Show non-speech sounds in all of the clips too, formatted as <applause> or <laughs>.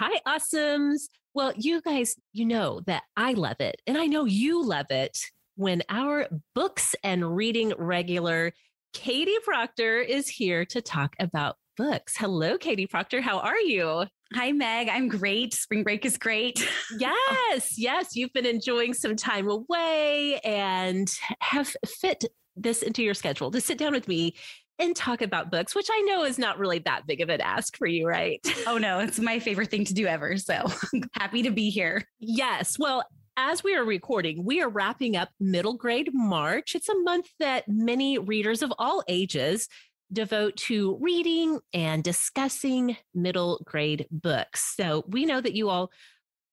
Hi, awesomes. Well, you guys, you know that I love it, and I know you love it when our books and reading regular Katie Proctor is here to talk about books. Hello, Katie Proctor. How are you? Hi, Meg. I'm great. Spring break is great. <laughs> yes, yes. You've been enjoying some time away and have fit this into your schedule to sit down with me and talk about books, which I know is not really that big of an ask for you, right? <laughs> Oh, no, it's my favorite thing to do ever. So <laughs> happy to be here. Yes. Well, as we are recording, we are wrapping up middle grade March. It's a month that many readers of all ages devote to reading and discussing middle grade books. So we know that you all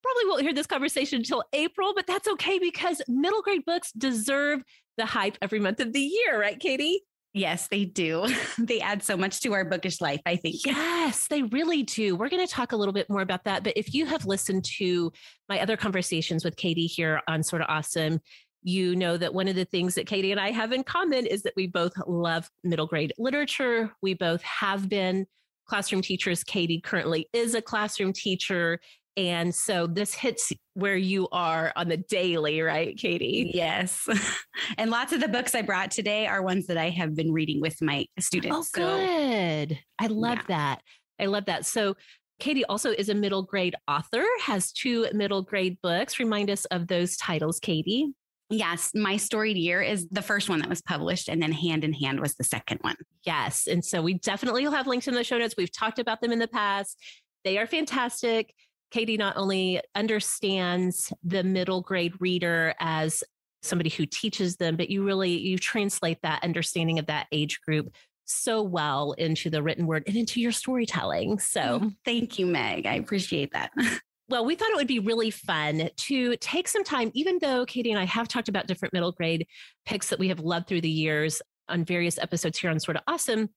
probably won't hear this conversation until April, but that's okay because middle grade books deserve the hype every month of the year, right, Katie? Yes, they do. <laughs> they add so much to our bookish life, I think. Yes, they really do. We're going to talk a little bit more about that. But if you have listened to my other conversations with Katie here on Sorta Awesome, you know that one of the things that Katie and I have in common is that we both love middle grade literature. We both have been classroom teachers. Katie currently is a classroom teacher. And so this hits where you are on the daily, right, Katie? Yes. <laughs> and lots of the books I brought today are ones that I have been reading with my oh, students. Oh, good. So, I love yeah. that. I love that. So, Katie also is a middle grade author, has two middle grade books. Remind us of those titles, Katie. Yes, My Storied Year is the first one that was published, and then Hand in Hand was the second one. Yes. And so we definitely will have links in the show notes. We've talked about them in the past. They are fantastic. Katie not only understands the middle grade reader as somebody who teaches them, but you really you translate that understanding of that age group so well into the written word and into your storytelling. So mm, thank you, Meg. I appreciate that. <laughs> well, we thought it would be really fun to take some time, even though Katie and I have talked about different middle grade picks that we have loved through the years on various episodes here on Sorta Awesome.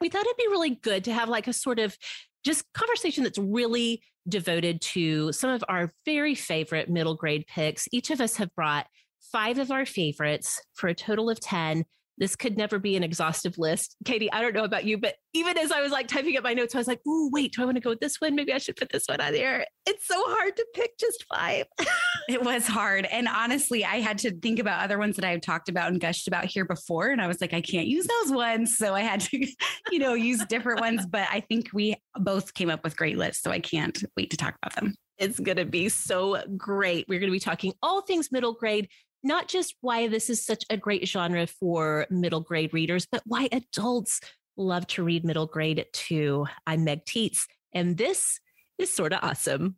We thought it'd be really good to have like a sort of just conversation that's really devoted to some of our very favorite middle grade picks. Each of us have brought five of our favorites for a total of 10 this could never be an exhaustive list. Katie, I don't know about you, but even as I was like typing up my notes, I was like, oh, wait, do I want to go with this one? Maybe I should put this one on there. It's so hard to pick just five. <laughs> it was hard. And honestly, I had to think about other ones that I have talked about and gushed about here before. And I was like, I can't use those ones. So I had to, <laughs> you know, use different ones. But I think we both came up with great lists. So I can't wait to talk about them. It's going to be so great. We're going to be talking all things middle grade, not just why this is such a great genre for middle grade readers, but why adults love to read middle grade too. I'm Meg Tietz, and this is Sorta Awesome.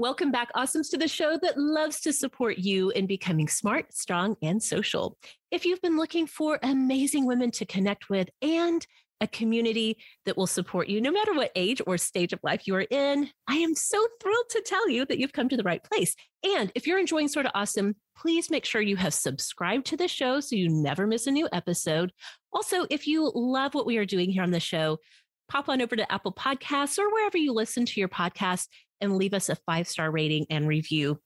Welcome back, Awesomes, to the show that loves to support you in becoming smart, strong, and social. If you've been looking for amazing women to connect with and a community that will support you no matter what age or stage of life you are in. I am so thrilled to tell you that you've come to the right place. And if you're enjoying Sorta Awesome, please make sure you have subscribed to the show so you never miss a new episode. Also, if you love what we are doing here on the show, pop on over to Apple Podcasts or wherever you listen to your podcast and leave us a five star rating and review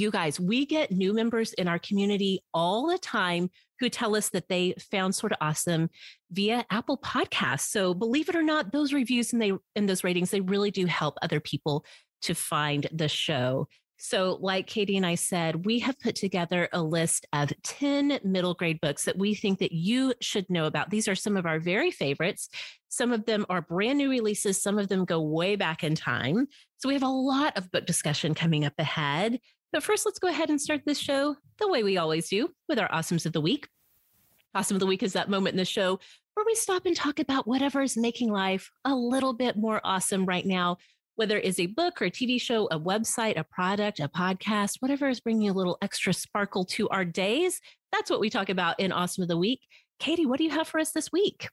you guys, we get new members in our community all the time who tell us that they found Sorta Awesome via Apple Podcasts. So believe it or not, those reviews and they and those ratings, they really do help other people to find the show. So, like Katie and I said, we have put together a list of 10 middle grade books that we think that you should know about. These are some of our very favorites. Some of them are brand new releases, some of them go way back in time. So, we have a lot of book discussion coming up ahead. But first, let's go ahead and start this show the way we always do with our Awesomes of the Week. Awesome of the Week is that moment in the show where we stop and talk about whatever is making life a little bit more awesome right now whether it is a book or a TV show, a website, a product, a podcast, whatever is bringing a little extra sparkle to our days. That's what we talk about in Awesome of the Week. Katie, what do you have for us this week?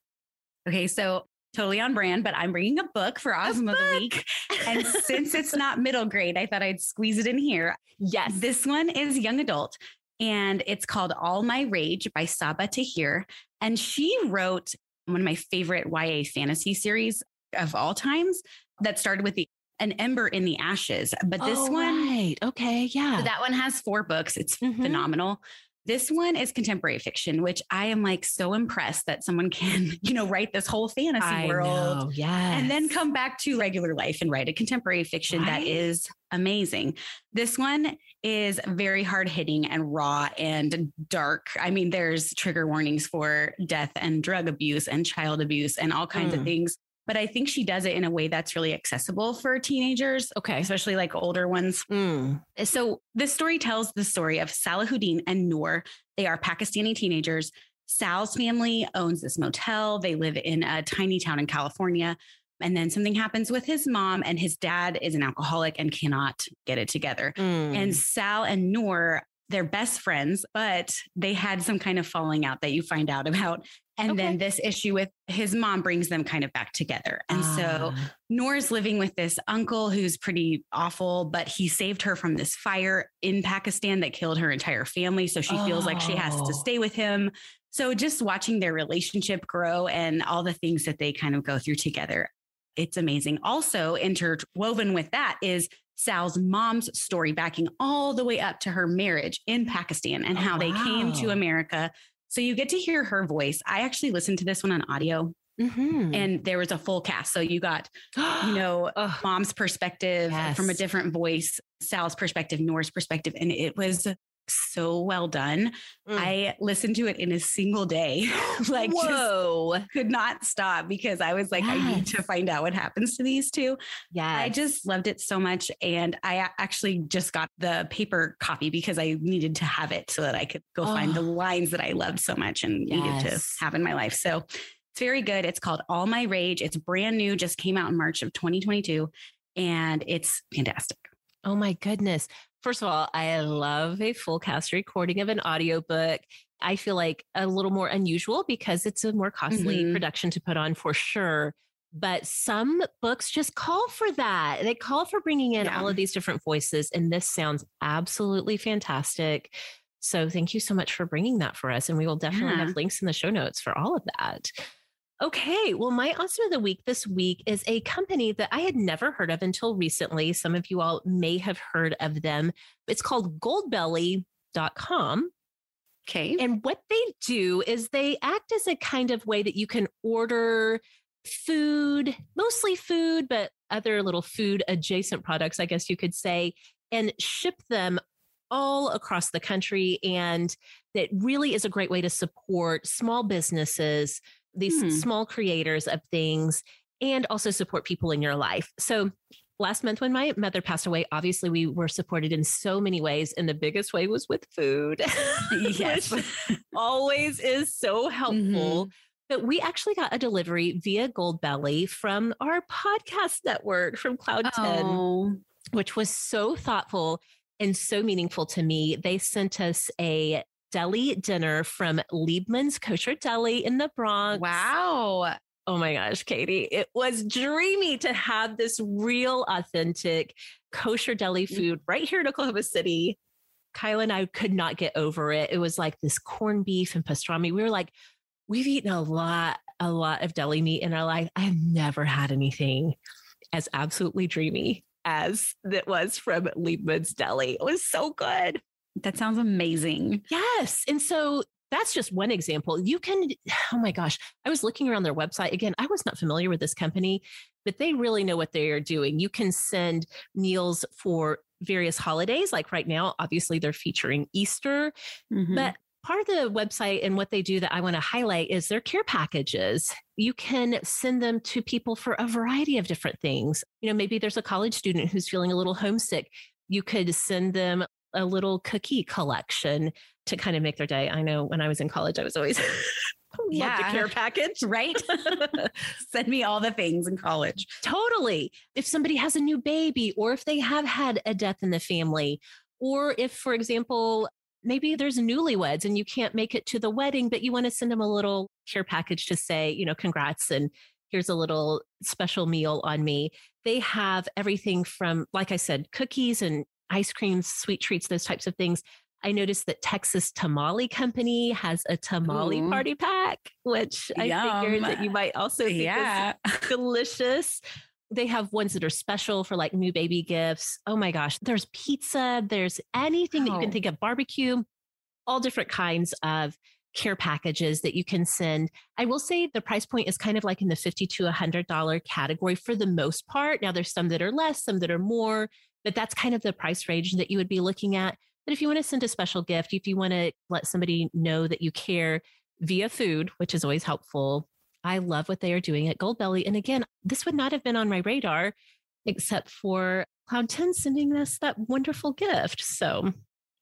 Okay, so totally on brand, but I'm bringing a book for Awesome book. of the Week. <laughs> And since it's not middle grade, I thought I'd squeeze it in here. Yes. This one is young adult and it's called All My Rage by Sabaa Tahir. And she wrote one of my favorite YA fantasy series of all times that started with the an ember in the ashes. But this oh, one, right. okay, yeah. that one has four books. It's mm-hmm. phenomenal. This one is contemporary fiction, which I am like so impressed that someone <laughs> can, you know, write this whole fantasy I world. Yeah. And then come back to regular life and write a contemporary fiction right? that is amazing. This one is very hard hitting and raw and dark. I mean, there's trigger warnings for death and drug abuse and child abuse and all kinds mm. of things but I think she does it in a way that's really accessible for teenagers. Okay. Especially like older ones. Mm. So this story tells the story of Salahudin and Noor. They are Pakistani teenagers. Sal's family owns this motel. They live in a tiny town in California. And then something happens with his mom, and his dad is an alcoholic and cannot get it together. Mm. And Sal and Noor they're best friends, but they had some kind of falling out that you find out about. And okay. then this issue with his mom brings them kind of back together. And so ah. Noor's living with this uncle who's pretty awful, but he saved her from this fire in Pakistan that killed her entire family. So she oh. feels like she has to oh. stay with him. So just watching their relationship grow and all the things that they kind of go through together, it's amazing. Also, interwoven with that is Sal's mom's story, backing all the way up to her marriage in Pakistan and oh, how wow. they came to America. So you get to hear her voice. I actually listened to this one on audio. Mm-hmm. And there was a full cast. So you got, you <gasps> know, mom's perspective yes. from a different voice, Sal's perspective, Noor's perspective. And it was so well done. Mm. I listened to it in a single day. <laughs> like Whoa. could not stop because I was like, yes. I need to find out what happens to these two. Yeah. I just loved it so much. And I actually just got the paper copy because I needed to have it so that I could go oh. find the lines that I loved so much and yes. needed to have in my life. So it's very good. It's called All My Rage. It's brand new, just came out in March of 2022. And it's fantastic. Oh my goodness. First of all, I love a full cast recording of an audiobook. I feel like a little more unusual because it's a more costly mm-hmm. production to put on for sure. But some books just call for that. They call for bringing in yeah. all of these different voices. And this sounds absolutely fantastic. So thank you so much for bringing that for us. And we will definitely yeah. have links in the show notes for all of that. Okay, well, my awesome of the week this week is a company that I had never heard of until recently. Some of you all may have heard of them. It's called goldbelly.com. Okay. And what they do is they act as a kind of way that you can order food, mostly food, but other little food adjacent products, I guess you could say, and ship them all across the country. And it really is a great way to support small businesses these hmm. small creators of things and also support people in your life. So last month when my mother passed away, obviously we were supported in so many ways. And the biggest way was with food. <laughs> yes. always is so helpful. Mm-hmm. But we actually got a delivery via Goldbelly from our podcast network from Cloud 10, oh. which was so thoughtful and so meaningful to me. They sent us a deli dinner from Liebman's Kosher Deli in the Bronx. Wow. Oh my gosh, Katie, it was dreamy to have this real, authentic kosher deli mm. food right here in Oklahoma City. Kyle and I could not get over it. It was like this corned beef and pastrami. We were like, we've eaten a lot, a lot of deli meat in our life. I have never had anything as absolutely dreamy as it was from Liebman's Deli. It was so good. That sounds amazing. Yes. And so that's just one example. You can, <sighs> oh my gosh, I was looking around their website. Again, I was not familiar with this company, but they really know what they are doing. You can send meals for various holidays. Like right now, obviously they're featuring Easter, mm-hmm. but part of the website and what they do that I want to highlight is their care packages. You can send them to people for a variety of different things. You know, maybe there's a college student who's feeling a little homesick. You could send them a little cookie collection to kind of make their day. I know when I was in college, I was always <laughs> oh, yeah. the care package, right? <laughs> Send me all the things in college. Totally. If somebody has a new baby, or if they have had a death in the family, or if, for example, maybe there's newlyweds and you can't make it to the wedding, but you want to send them a little care package to say, you know, congrats and here's a little special meal on me. They have everything from, like I said, cookies and ice creams, sweet treats, those types of things. I noticed that Texas Tamale Company has a tamale Ooh. party pack, which I figured that you might also think yeah. is <laughs> delicious. They have ones that are special for like new baby gifts. Oh my gosh, there's pizza, there's anything oh. that you can think of, barbecue, all different kinds of care packages that you can send. I will say the price point is kind of like in the 50 to $100 category for the most part. Now there's some that are less, some that are more, but that's kind of the price range that you would be looking at. But if you want to send a special gift, if you want to let somebody know that you care via food, which is always helpful, I love what they are doing at Goldbelly. And again, this would not have been on my radar except for Cloud 10 sending us that wonderful gift. So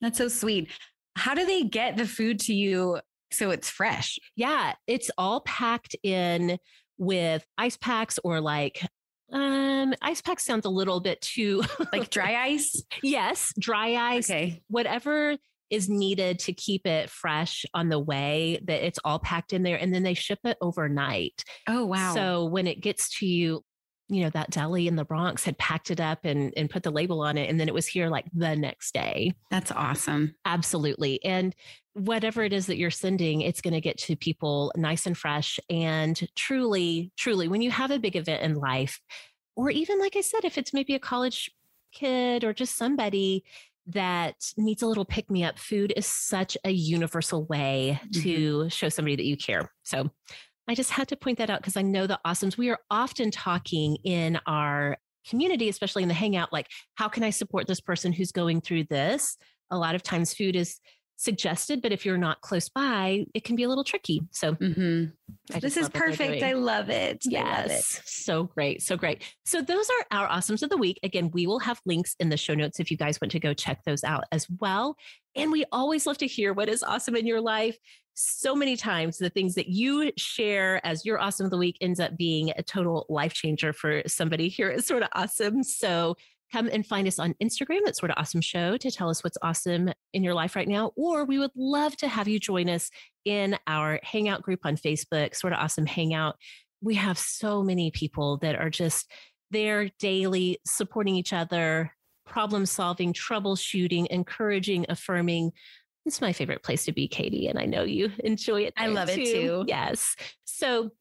that's so sweet. How do they get the food to you so it's fresh? Yeah, it's all packed in with ice packs or like um, ice pack sounds a little bit too <laughs> like dry ice. yes, dry ice. Okay. Whatever is needed to keep it fresh on the way that it's all packed in there and then they ship it overnight. Oh wow. So when it gets to you, you know, that deli in the Bronx had packed it up and and put the label on it and then it was here like the next day. That's awesome. Absolutely. And whatever it is that you're sending, it's going to get to people nice and fresh and truly truly when you have a big event in life or even like I said if it's maybe a college kid or just somebody that needs a little pick me up. Food is such a universal way mm-hmm. to show somebody that you care. So I just had to point that out because I know the awesomes. We are often talking in our community, especially in the hangout, like, how can I support this person who's going through this? A lot of times food is suggested, but if you're not close by, it can be a little tricky. So mm-hmm. this is perfect. I love it. Yes. Love it. So great. So great. So those are our awesomes of the week. Again, we will have links in the show notes if you guys want to go check those out as well. And we always love to hear what is awesome in your life. So many times, the things that you share as your awesome of the week ends up being a total life changer for somebody here is Sorta Awesome. So come and find us on Instagram at Sorta Awesome Show to tell us what's awesome in your life right now. Or we would love to have you join us in our Hangout group on Facebook, Sorta Awesome Hangout. We have so many people that are just there daily supporting each other, problem solving, troubleshooting, encouraging, affirming. It's my favorite place to be, Katie, and I know you <laughs> enjoy it. I love too. it too. Yes. So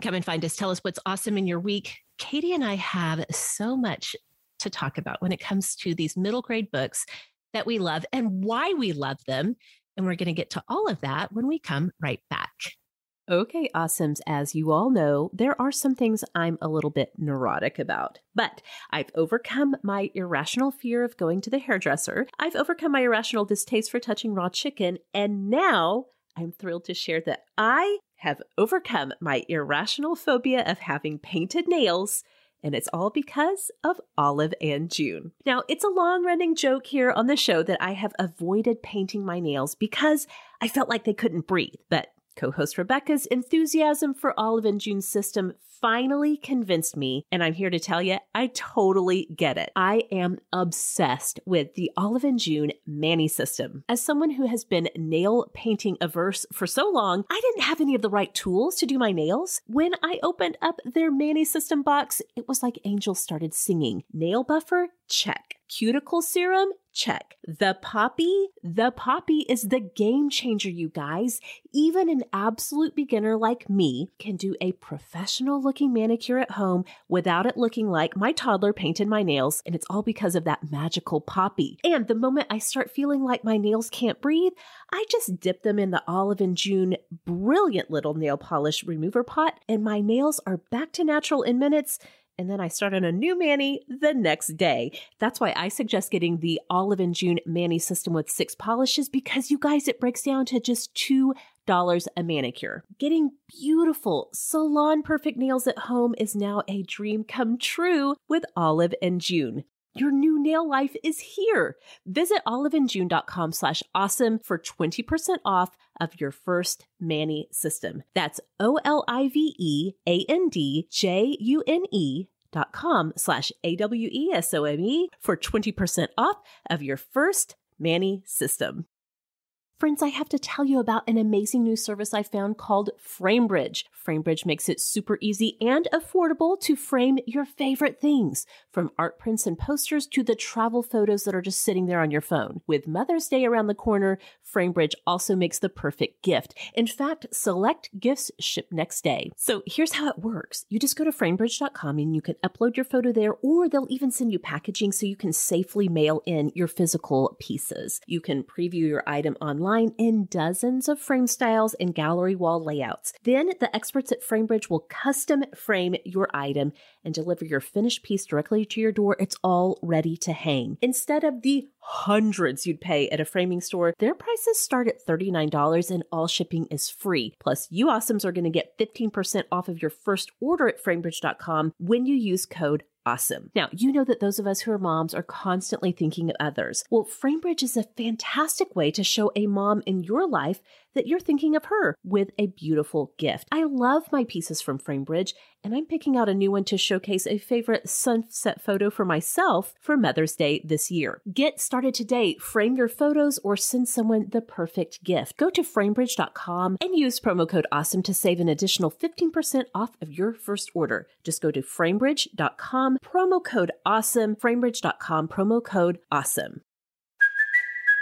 come and find us. Tell us what's awesome in your week. Katie and I have so much to talk about when it comes to these middle grade books that we love and why we love them. And we're going to get to all of that when we come right back. Okay, awesomes. As you all know, there are some things I'm a little bit neurotic about, but I've overcome my irrational fear of going to the hairdresser. I've overcome my irrational distaste for touching raw chicken, and now I'm thrilled to share that I have overcome my irrational phobia of having painted nails and it's all because of Olive and June. Now, it's a long running joke here on the show that I have avoided painting my nails because I felt like they couldn't breathe, but Co host Rebecca's enthusiasm for Olive and June's system finally convinced me, and I'm here to tell you, I totally get it. I am obsessed with the Olive and June Mani system. As someone who has been nail painting averse for so long, I didn't have any of the right tools to do my nails. When I opened up their Mani system box, it was like angels started singing. Nail buffer? Check. Cuticle serum? Check. The Poppy? The Poppy is the game changer, you guys. Even an absolute beginner like me can do a professional looking manicure at home without it looking like my toddler painted my nails, and it's all because of that magical Poppy. And the moment I start feeling like my nails can't breathe, I just dip them in the Olive and June brilliant little nail polish remover pot, and my nails are back to natural in minutes and then I start on a new mani the next day. That's why I suggest getting the Olive and June mani system with six polishes because you guys, it breaks down to just two dollars a manicure. Getting beautiful, salon perfect nails at home is now a dream come true with Olive and June. Your new nail life is here. Visit oliveandjune.com slash awesome for 20% off of your first Mani system. That's O-L-I-V-E-A-N-D-J-U-N-E dot com slash A-W-E-S-O-M-E for 20% off of your first Mani system. Friends, I have to tell you about an amazing new service I found called FrameBridge. FrameBridge makes it super easy and affordable to frame your favorite things, from art prints and posters to the travel photos that are just sitting there on your phone. With Mother's Day around the corner, FrameBridge also makes the perfect gift. In fact, select gifts ship next day. So here's how it works. You just go to framebridge.com and you can upload your photo there, or they'll even send you packaging so you can safely mail in your physical pieces. You can preview your item online in dozens of frame styles and gallery wall layouts. Then the experts at FrameBridge will custom frame your item and deliver your finished piece directly to your door. It's all ready to hang. Instead of the hundreds you'd pay at a framing store, their prices start at $39 and all shipping is free. Plus, you awesomes are going to get 15% off of your first order at framebridge.com when you use code awesome. Now, you know that those of us who are moms are constantly thinking of others. Well, FrameBridge is a fantastic way to show a mom in your life that you're thinking of her with a beautiful gift. I love my pieces from FrameBridge, and I'm picking out a new one to showcase a favorite sunset photo for myself for Mother's Day this year. Get started today. Frame your photos or send someone the perfect gift. Go to framebridge.com and use promo code AWESOME to save an additional 15% off of your first order. Just go to framebridge.com, promo code AWESOME, framebridge.com, promo code AWESOME.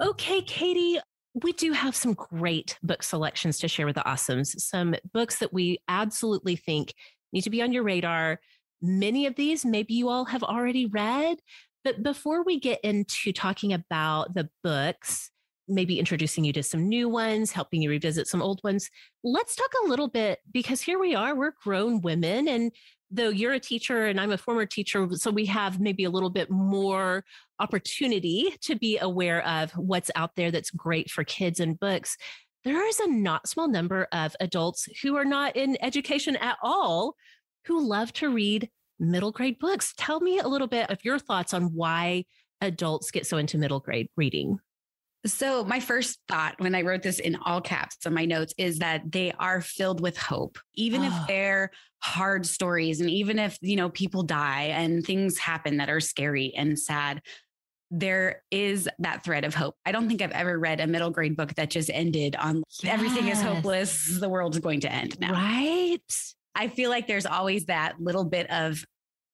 Okay, Katie, we do have some great book selections to share with the awesomes. Some books that we absolutely think need to be on your radar. Many of these, maybe you all have already read. But before we get into talking about the books, maybe introducing you to some new ones, helping you revisit some old ones, let's talk a little bit because here we are, we're grown women. And though you're a teacher and I'm a former teacher, so we have maybe a little bit more opportunity to be aware of what's out there that's great for kids and books. There is a not small number of adults who are not in education at all who love to read middle grade books. Tell me a little bit of your thoughts on why adults get so into middle grade reading. So, my first thought when I wrote this in all caps on my notes is that they are filled with hope, even oh. if ah. they're hard stories and even if, you know, people die and things happen that are scary and sad. There is that thread of hope. I don't think I've ever read a middle grade book that just ended on yes. everything is hopeless. The world's going to end now. Right. I feel like there's always that little bit of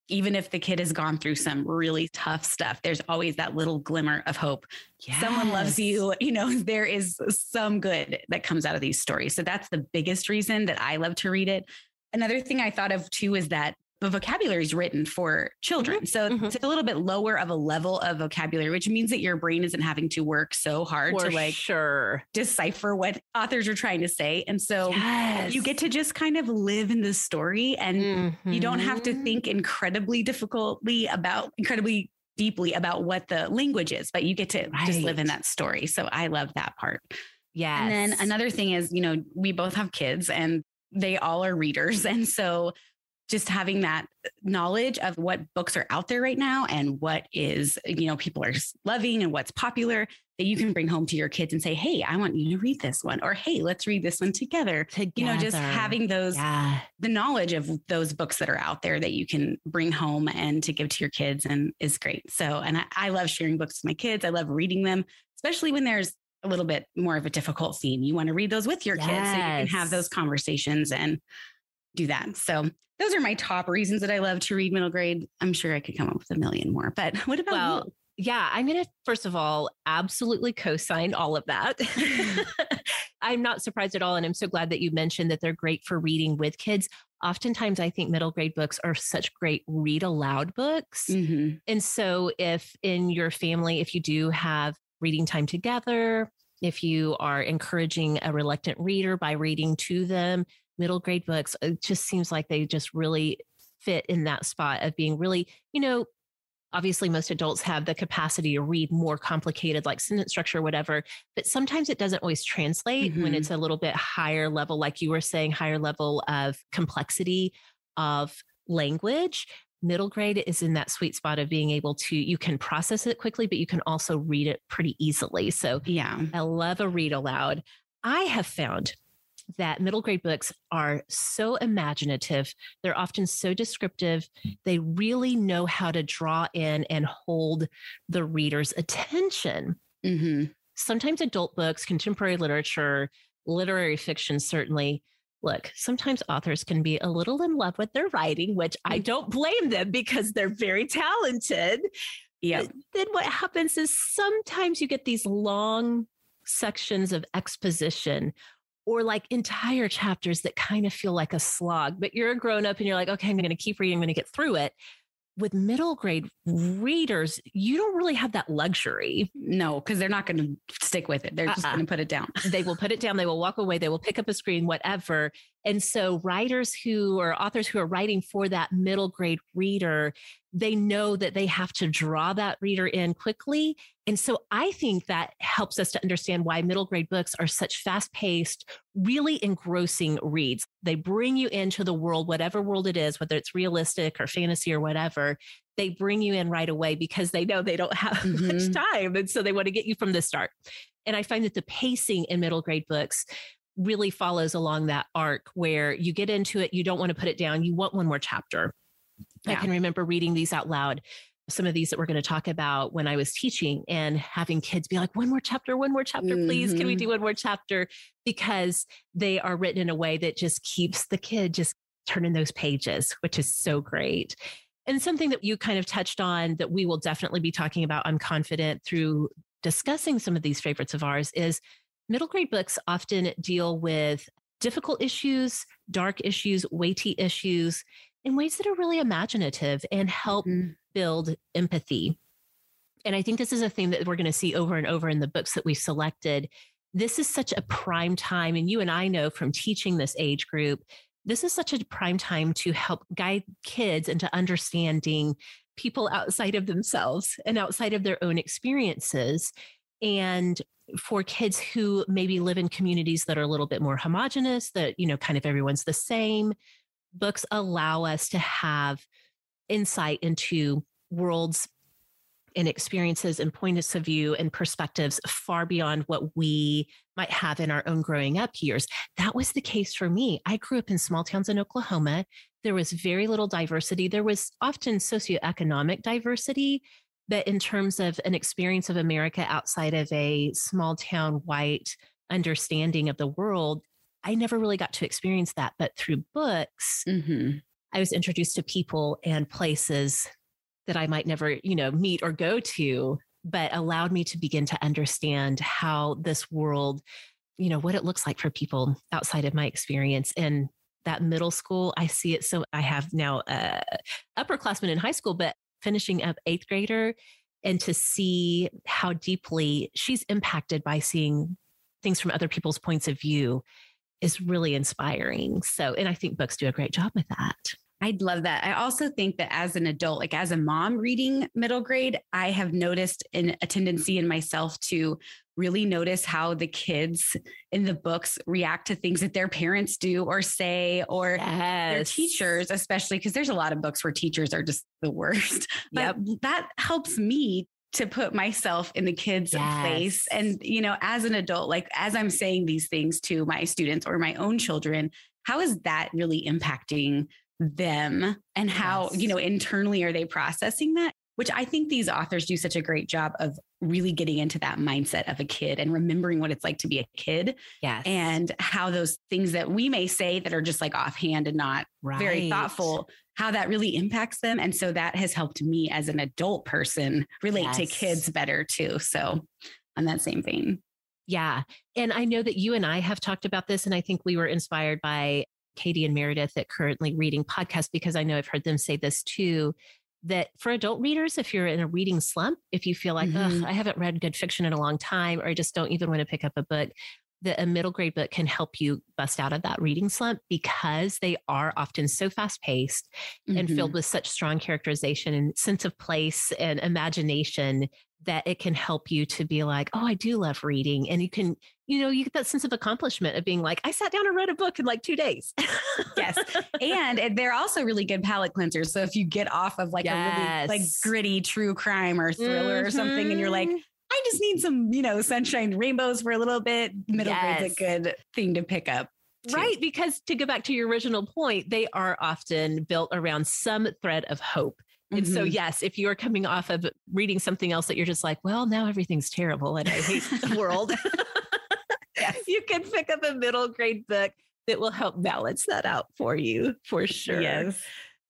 even if the kid has gone through some really tough stuff, there's always that little glimmer of hope. Yes. Someone loves you. You know, <laughs> there is some good that comes out of these stories. So that's the biggest reason that I love to read it. Another thing I thought of too is that the vocabulary is written for children. Mm-hmm. So mm-hmm. it's a little bit lower of a level of vocabulary, which means that your brain isn't having to work so hard for to like sure decipher what authors are trying to say. And so yes. you get to just kind of live in the story and mm-hmm. you don't have to mm-hmm. think incredibly difficultly about incredibly deeply about what the language is, but you get to right. just live in that story. So I love that part. Yeah. And then another thing is, you know, we both have kids and they all are readers. <laughs> And so just having that knowledge of what books are out there right now and what is, you know, people are just loving and what's popular that you can bring home to your kids and say, Hey, I want you to read this one, or Hey, let's read this one together. together. You know, just having those, Yeah. the knowledge of those books that are out there that you can bring home and to give to your kids and is great. So, and I, I love sharing books with my kids. I love reading them, especially when there's a little bit more of a difficult theme. You want to read those with your kids so you can have those conversations and do that. So those are my top reasons that I love to read middle grade. I'm sure I could come up with a million more, but <laughs> what about Well, you? Yeah, I'm going to, first of all, absolutely co sign all of that. <laughs> <laughs> I'm not surprised at all. And I'm so glad that you mentioned that they're great for reading with kids. Oftentimes, I think middle grade books are such great read aloud books. Mhm. And so, if in your family, if you do have reading time together, if you are encouraging a reluctant reader by reading to them, middle grade books, it just seems like they just really fit in that spot of being really, you know, obviously most adults have the capacity to read more complicated like sentence structure or whatever but sometimes it doesn't always translate when Mhm. it's a little bit higher level like you were saying higher level of complexity of language middle grade is in that sweet spot of being able to you can process it quickly but you can also read it pretty easily so Yeah. I love a read aloud. I have found that middle grade books are so imaginative. They're often so descriptive. They really know how to draw in and hold the reader's attention. hmm Sometimes adult books, contemporary literature, literary fiction, certainly. Look, sometimes authors can be a little in love with their writing, which I don't blame them because they're very talented Yeah. then what happens is sometimes you get these long sections of exposition or like entire chapters that kind of feel like a slog, but you're a grown up and you're like, okay, I'm going to keep reading, I'm going to get through it. With middle grade readers, you don't really have that luxury. No, because they're not going to stick with it. They're uh, just Uh-uh. going to put it down. They will put it down, they will walk away, they will pick up a screen, whatever. And so, writers who or authors who are writing for that middle grade reader, they know that they have to draw that reader in quickly. And so, I think that helps us to understand why middle grade books are such fast paced, really engrossing reads. They bring you into the world, whatever world it is, whether it's realistic or fantasy or whatever. They bring you in right away because they know they don't have <laughs> much Mhm. time. And so, they want to get you from the start. And I find that the pacing in middle grade books really follows along that arc where you get into it, you don't want to put it down, you want one more chapter. I can remember reading these out loud, some of these that we're going to talk about when I was teaching and having kids be like, one more chapter, one more chapter, please. Can we Mhm. do one more chapter? Because they are written in a way that just keeps the kid just turning those pages, which is so great. And something that you kind of touched on that we will definitely be talking about, I'm confident, through discussing some of these favorites of ours is middle grade books often deal with difficult issues, dark issues, weighty issues in ways that are really imaginative and help Mhm. build empathy. And I think this is a theme that we're going to see over and over in the books that we've selected. This is such a prime time, and you and I know from teaching this age group, this is such a prime time to help guide kids into understanding people outside of themselves and outside of their own experiences. And for kids who maybe live in communities that are a little bit more homogenous, that, you know, kind of everyone's the same, books allow us to have insight into worlds and experiences and points of view and perspectives far beyond what we might have in our own growing up years. That was the case for me. I grew up in small towns in Oklahoma. There was very little diversity. There was often socioeconomic diversity, but in terms of an experience of America outside of a small town white understanding of the world, I never really got to experience that. But through books, Mhm. I was introduced to people and places that I might never, you know, meet or go to, but allowed me to begin to understand how this world, you know, what it looks like for people outside of my experience. And that middle school, I see it. So I have now uh, upperclassmen in high school, but finishing up eighth grader, and to see how deeply she's impacted by seeing things from other people's points of view is really inspiring. So, and I think books do a great job with that. I'd love that. I also think that as an adult, like as a mom reading middle grade, I have noticed in a tendency in myself to really notice how the kids in the books react to things that their parents do or say or their teachers, especially because there's a lot of books where teachers are just the worst. <laughs> But that helps me to put myself in the kids' place. Yes. And, you know, as an adult, like as I'm saying these things to my students or my own children, how is that really impacting them and how, Yes. you know, internally are they processing that? Which I think these authors do such a great job of really getting into that mindset of a kid and remembering what it's like to be a kid Yes. and how those things that we may say that are just like offhand and not very thoughtful, how that really impacts them. And so that has helped me as an adult person relate to kids better too. So on that same vein. Yeah. And I know that you and I have talked about this, and I think we were inspired by Kaytee and Meredith at Currently Reading podcast because I know I've heard them say this too. That for adult readers, if you're in a reading slump, if you feel like, Mhm. Ugh, I haven't read good fiction in a long time, or I just don't even want to pick up a book, that a middle grade book can help you bust out of that reading slump because they are often so fast paced and Mhm. filled with such strong characterization and sense of place and imagination that it can help you to be like, oh, I do love reading. And you can, you know, you get that sense of accomplishment of being like, I sat down and read a book in like two days. Yes. and they're also really good palate cleansers. So if you get off of like a really like gritty true crime or thriller or something, and you're like, Mhm. I just need some, you know, sunshine rainbows for a little bit. Middle grade's Yes. a good thing to pick up. too. Right. Because to go back to your original point, they are often built around some thread of hope. And so, Mhm. yes, if you're coming off of reading something else that you're just like, well, now everything's terrible and I hate the <laughs> world, yes. you can pick up a middle grade book that will help balance that out for you for sure. Yes.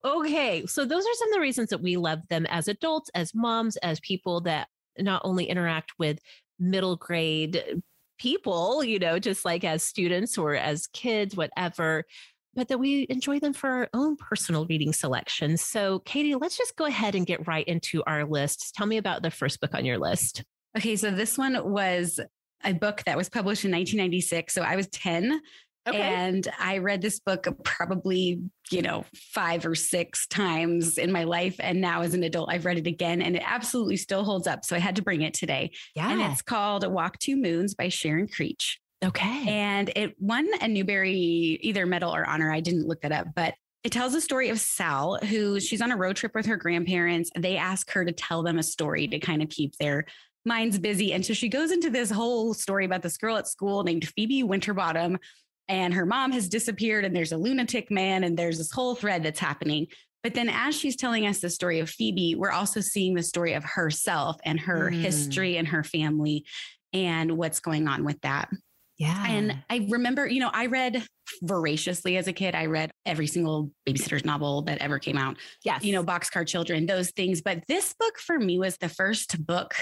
Okay. So, those are some of the reasons that we love them as adults, as moms, as people that not only interact with middle grade people, you know, just like as students or as kids, whatever, but that we enjoy them for our own personal reading selections. So, Katie, let's just go ahead and get right into our list. Tell me about the first book on your list. Okay. So this one was a book that was published in 1996. So I was 10 and I read this book probably, you know, five or six times in my life. And now as an adult, I've read it again and it absolutely still holds up. So I had to bring it today. yeah. And it's called Walk Two Moons by Sharon Creech. okay. And it won a Newbery either medal or honor. I didn't look that up, but it tells the story of Sal, who she's on a road trip with her grandparents. They ask her to tell them a story to kind of keep their minds busy. And so she goes into this whole story about this girl at school named Phoebe Winterbottom. And her mom has disappeared, and there's a lunatic man, and there's this whole thread that's happening. But then, as she's telling us the story of Phoebe, we're also seeing the story of herself and her Mm. history and her family and what's going on with that. yeah. And I remember, you know, I read voraciously as a kid. I read every single babysitter's novel that ever came out, yes. you know, Boxcar Children, those things. But this book for me was the first book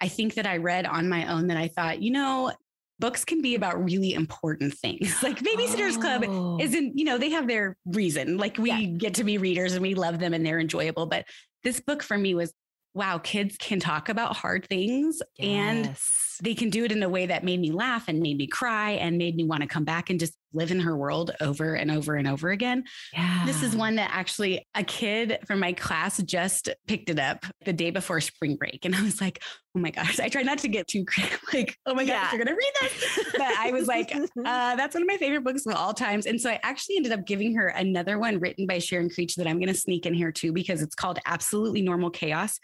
I think that I read on my own that I thought, you know, books can be about really important things. <laughs> Like Babysitter's Club Oh. isn't, you know, they have their reason. Like we Yeah. get to be readers and we love them and they're enjoyable. But this book for me was, wow, kids can talk about hard things and They can do it in a way that made me laugh and made me cry and made me want to come back and just live in her world over and over and over again. yeah. This is one that actually a kid from my class just picked it up the day before spring break. And I was like, oh my gosh, I try not to get too <laughs> like, oh my Yeah. gosh, you're going to read this. But I was like, uh, that's one of my favorite books of all times. And so I actually ended up giving her another one written by Sharon Creech that I'm going to sneak in here too, because it's called Absolutely Normal Chaos.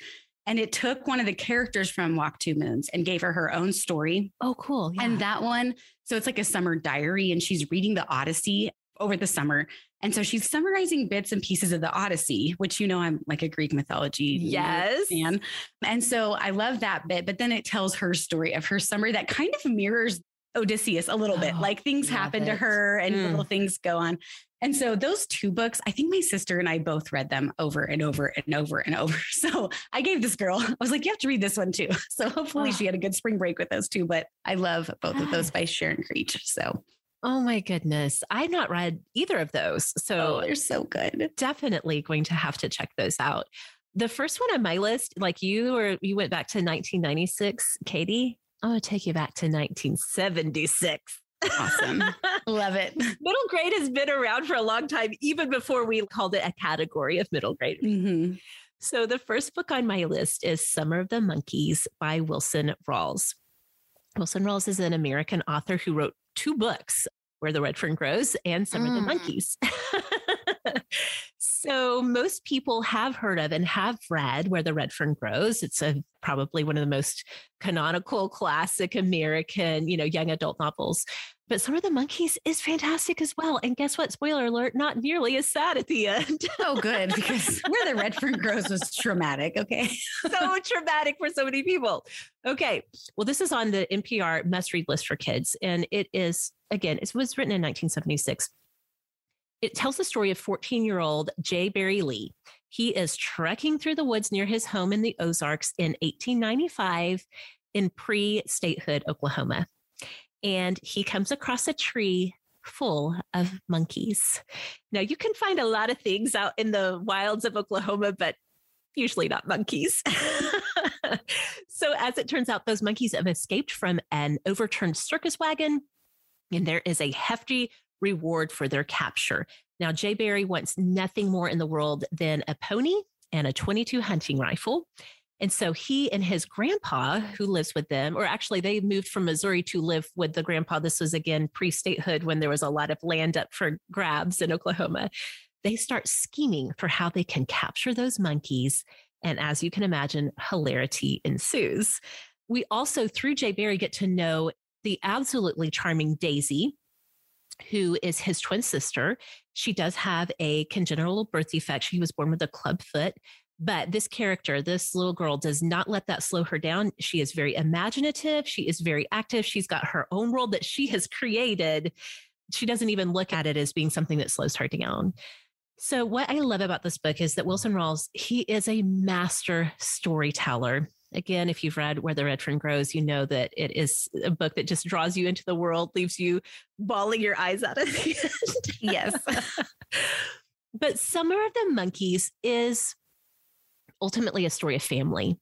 And it took one of the characters from Walk Two Moons and gave her her own story. oh, cool. Yeah. And that one, so it's like a summer diary, and she's reading the Odyssey over the summer. And so she's summarizing bits and pieces of the Odyssey, which you know I'm like a Greek mythology Yes. fan. And so I love that bit. But then it tells her story of her summer that kind of mirrors Odysseus a little bit. Oh, Like things happen to her and Mm. little things go on. And so those two books, I think my sister and I both read them over and over and over and over. <laughs> So I gave this girl, I was like, you have to read this one too. <laughs> So hopefully Oh. she had a good spring break with those two. But I love both of those Ah. by Sharon Creech. So oh, my goodness. I've not read either of those. So oh, they're so good. definitely going to have to check those out. The first one on my list, like you or you went back to 1996, Katie. I'm going to take you back to 1976. Awesome. <laughs> Love it. middle grade has been around for a long time, even before we called it a category of middle grade. Mm-hmm. So the first book on my list is Summer of the Monkeys by Wilson Rawls. Wilson Rawls is an American author who wrote two books, Where the Red Fern Grows and Summer of the Mm. Monkeys. <laughs> so most people have heard of and have read Where the Red Fern Grows. It's a probably one of the most canonical classic American, you know, young adult novels. But Summer of the Monkeys is fantastic as well. And guess what? Spoiler alert, not nearly as sad at the end. Oh, good. <laughs> Because where the red fern grows was traumatic. Okay. <laughs> so traumatic for so many people. Okay. Well, this is on the NPR must read list for kids. And it is, again, it was written in 1976. It tells the story of 14 year old Jay Berry Lee. He is trekking through the woods near his home in the Ozarks in 1895 in pre statehood Oklahoma. And he comes across a tree full of monkeys. Now, you can find a lot of things out in the wilds of Oklahoma, but usually not monkeys. <laughs> so, as it turns out, those monkeys have escaped from an overturned circus wagon, and there is a hefty reward for their capture. Now, Jay Berry wants nothing more in the world than a pony and a 22 hunting rifle. And so he and his grandpa, who lives with them, or actually they moved from Missouri to live with the grandpa. This was again pre statehood when there was a lot of land up for grabs in Oklahoma. They start scheming for how they can capture those monkeys. And as you can imagine, hilarity ensues. We also, through Jay Berry, get to know the absolutely charming Daisy, who is his twin sister. She does have a congenital birth defect. She was born with a club foot. But this character, this little girl, does not let that slow her down. She is very imaginative. She is very active. She's got her own world that she has created. She doesn't even look at it as being something that slows her down. So, what I love about this book is that Wilson Rawls, he is a master storyteller. Again, if you've read Where the Red Fern Grows, you know that it is a book that just draws you into the world, leaves you bawling your eyes out at the end. Yes. <laughs> but Summer of the Monkeys is ultimately a story of family.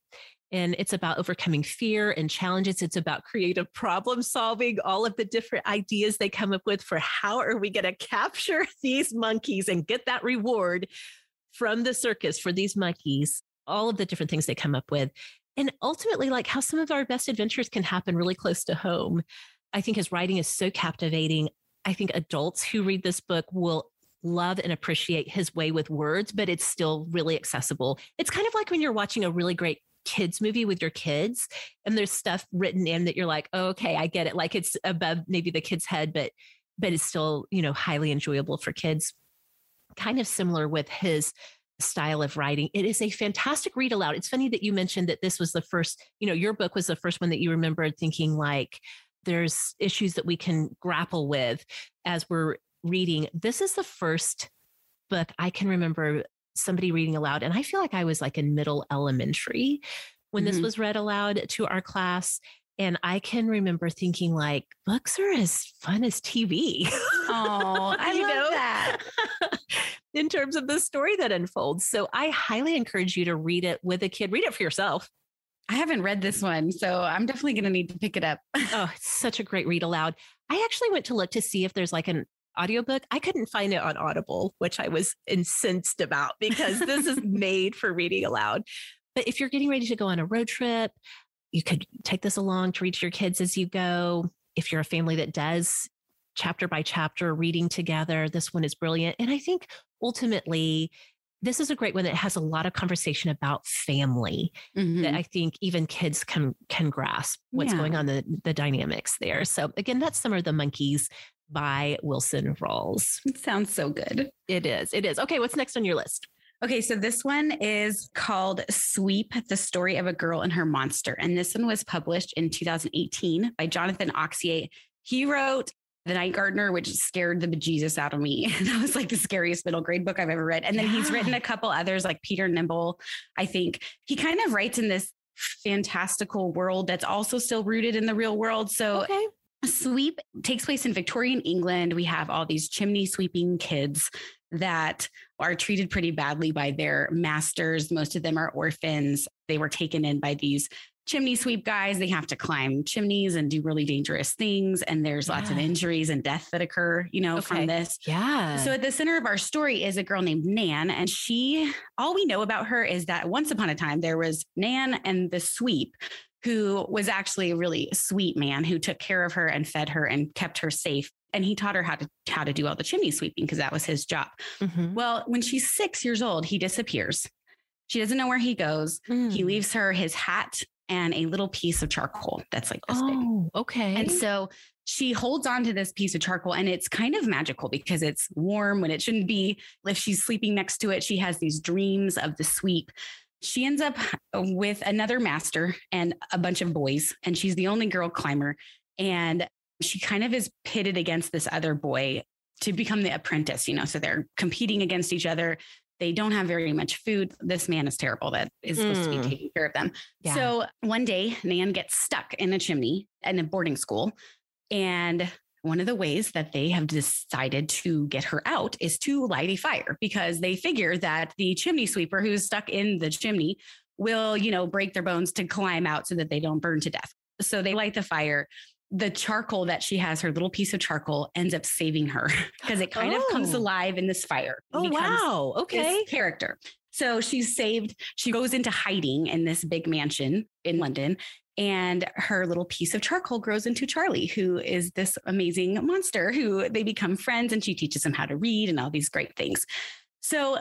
And it's about overcoming fear and challenges. It's about creative problem solving, all of the different ideas they come up with for how are we going to capture <laughs> these monkeys and get that reward from the circus for these monkeys, all of the different things they come up with. And ultimately, like how some of our best adventures can happen really close to home. I think his writing is so captivating. I think adults who read this book will love and appreciate his way with words, but it's still really accessible. It's kind of like when you're watching a really great kids movie with your kids and there's stuff written in that you're like, oh, okay, I get it. Like it's above maybe the kid's head, but but it's still, you know, highly enjoyable for kids. Kind of similar with his style of writing. It is a fantastic read aloud. It's funny that you mentioned that this was the first, you know, your book was the first one that you remembered thinking like there's issues that we can grapple with as we're reading. This is the first book I can remember somebody reading aloud. And I feel like I was like in middle elementary when this Mhm. was read aloud to our class. And I can remember thinking like books are as fun as TV. Oh, <laughs> I love know? that. <laughs> in terms of the story that unfolds. So I highly encourage you to read it with a kid. Read it for yourself. I haven't read this one, so I'm definitely going to need to pick it up. Oh, it's such a great read aloud. I actually went to look to see if there's like an audiobook. I couldn't find it on Audible, which I was incensed about because this is <laughs> made for reading aloud. But if you're getting ready to go on a road trip, you could take this along to read to your kids as you go. If you're a family that does chapter by chapter reading together, this one is brilliant. And I think ultimately, this is a great one that has a lot of conversation about family Mhm. that I think even kids can can grasp what's Yeah. going on the the dynamics there. So again, that's Summer of the Monkeys by Wilson Rawls. It sounds so good. It is. It is. Okay, what's next on your list? Okay, so this one is called Sweep The Story of a Girl and Her Monster. And this one was published in 2018 by Jonathan Auxier. He wrote The Night Gardener, which scared the bejesus out of me. <laughs> that was like the scariest middle grade book I've ever read. And then he's written a couple others like Peter Nimble, I think. He kind of writes in this fantastical world that's also still rooted in the real world. So Okay. sweep takes place in Victorian England. We have all these chimney sweeping kids that are treated pretty badly by their masters. Most of them are orphans. They were taken in by these chimney sweep guys. They have to climb chimneys and do really dangerous things. And there's lots of injuries and death that occur, you know, Okay. from this. Yeah. So at the center of our story is a girl named Nan, and she, all we know about her is that once upon a time there was Nan and the sweep, who was actually a really sweet man who took care of her and fed her and kept her safe. And he taught her how to how to do all the chimney sweeping because that was his job. Mhm. Well, when she's six years old, he disappears. She doesn't know where he goes. He Mm. leaves her his hat and a little piece of charcoal that's like this big. Oh, okay. And so she holds on to this piece of charcoal and it's kind of magical because it's warm when it shouldn't be. If she's sleeping next to it, she has these dreams of the sweep. She ends up with another master and a bunch of boys, and she's the only girl climber. And she kind of is pitted against this other boy to become the apprentice, you know, so they're competing against each other. They don't have very much food. This man is terrible that is supposed to Mm. be taking care of them. Yeah. So one day, Nan gets stuck in a chimney in a boarding school. And one of the ways that they have decided to get her out is to light a fire because they figure that the chimney sweeper who's stuck in the chimney will, you know, break their bones to climb out so that they don't burn to death. So they light the fire. The charcoal that she has, her little piece of charcoal, ends up saving her <laughs> because it kind of comes Oh. alive in this fire. Oh, wow. Okay. character. So she's saved. She goes into hiding in this big mansion in London, and her little piece of charcoal grows into Charlie, who is this amazing monster who they become friends, and she teaches him how to read and all these great things. So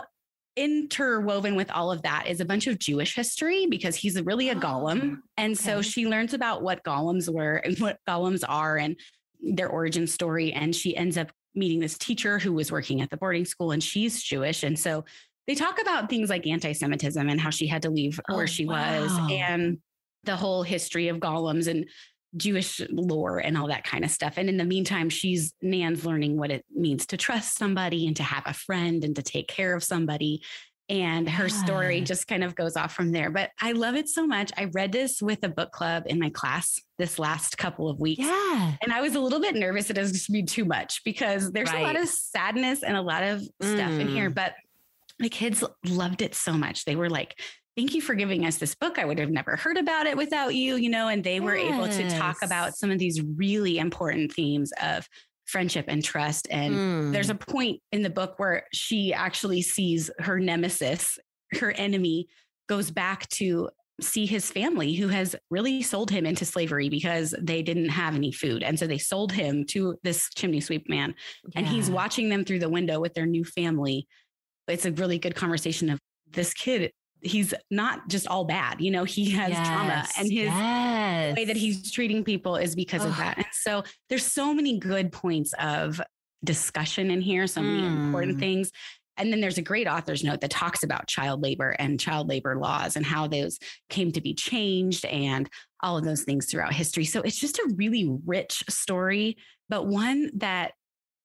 interwoven with all of that is a bunch of Jewish history because he's really a <gasps> golem. And so she learns about what golems were and what golems are and their origin story. And she ends up meeting this teacher who was working at the boarding school and she's Jewish. And so they talk about things like anti Semitism and how she had to leave Oh, where she wow. was and the whole history of golems and Jewish lore and all that kind of stuff. And in the meantime, she's Nan's learning what it means to trust somebody and to have a friend and to take care of somebody. And her story Yeah. just kind of goes off from there. But I love it so much. I read this with a book club in my class this last couple of weeks. Yeah. And I was a little bit nervous it was just be too much because there's a lot of sadness and a lot of stuff in here. Mm. But the kids loved it so much. They were like, Thank you for giving us this book. I would have never heard about it without you, you know, and they were able to talk about some of these really important themes of friendship and trust. And Mm. there's a point in the book where she actually sees her nemesis, her enemy, goes back to see his family who has really sold him into slavery because they didn't have any food. And so they sold him to this chimney sweep man. And he's watching them through the window with their new family. It's a really good conversation of this kid. He's not just all bad, you know, he has trauma and his yes. way that he's treating people is because of that. And so there's so many good points of discussion in here, so many important Mm. things. And then there's a great author's note that talks about child labor and child labor laws and how those came to be changed and all of those things throughout history. So it's just a really rich story, but one that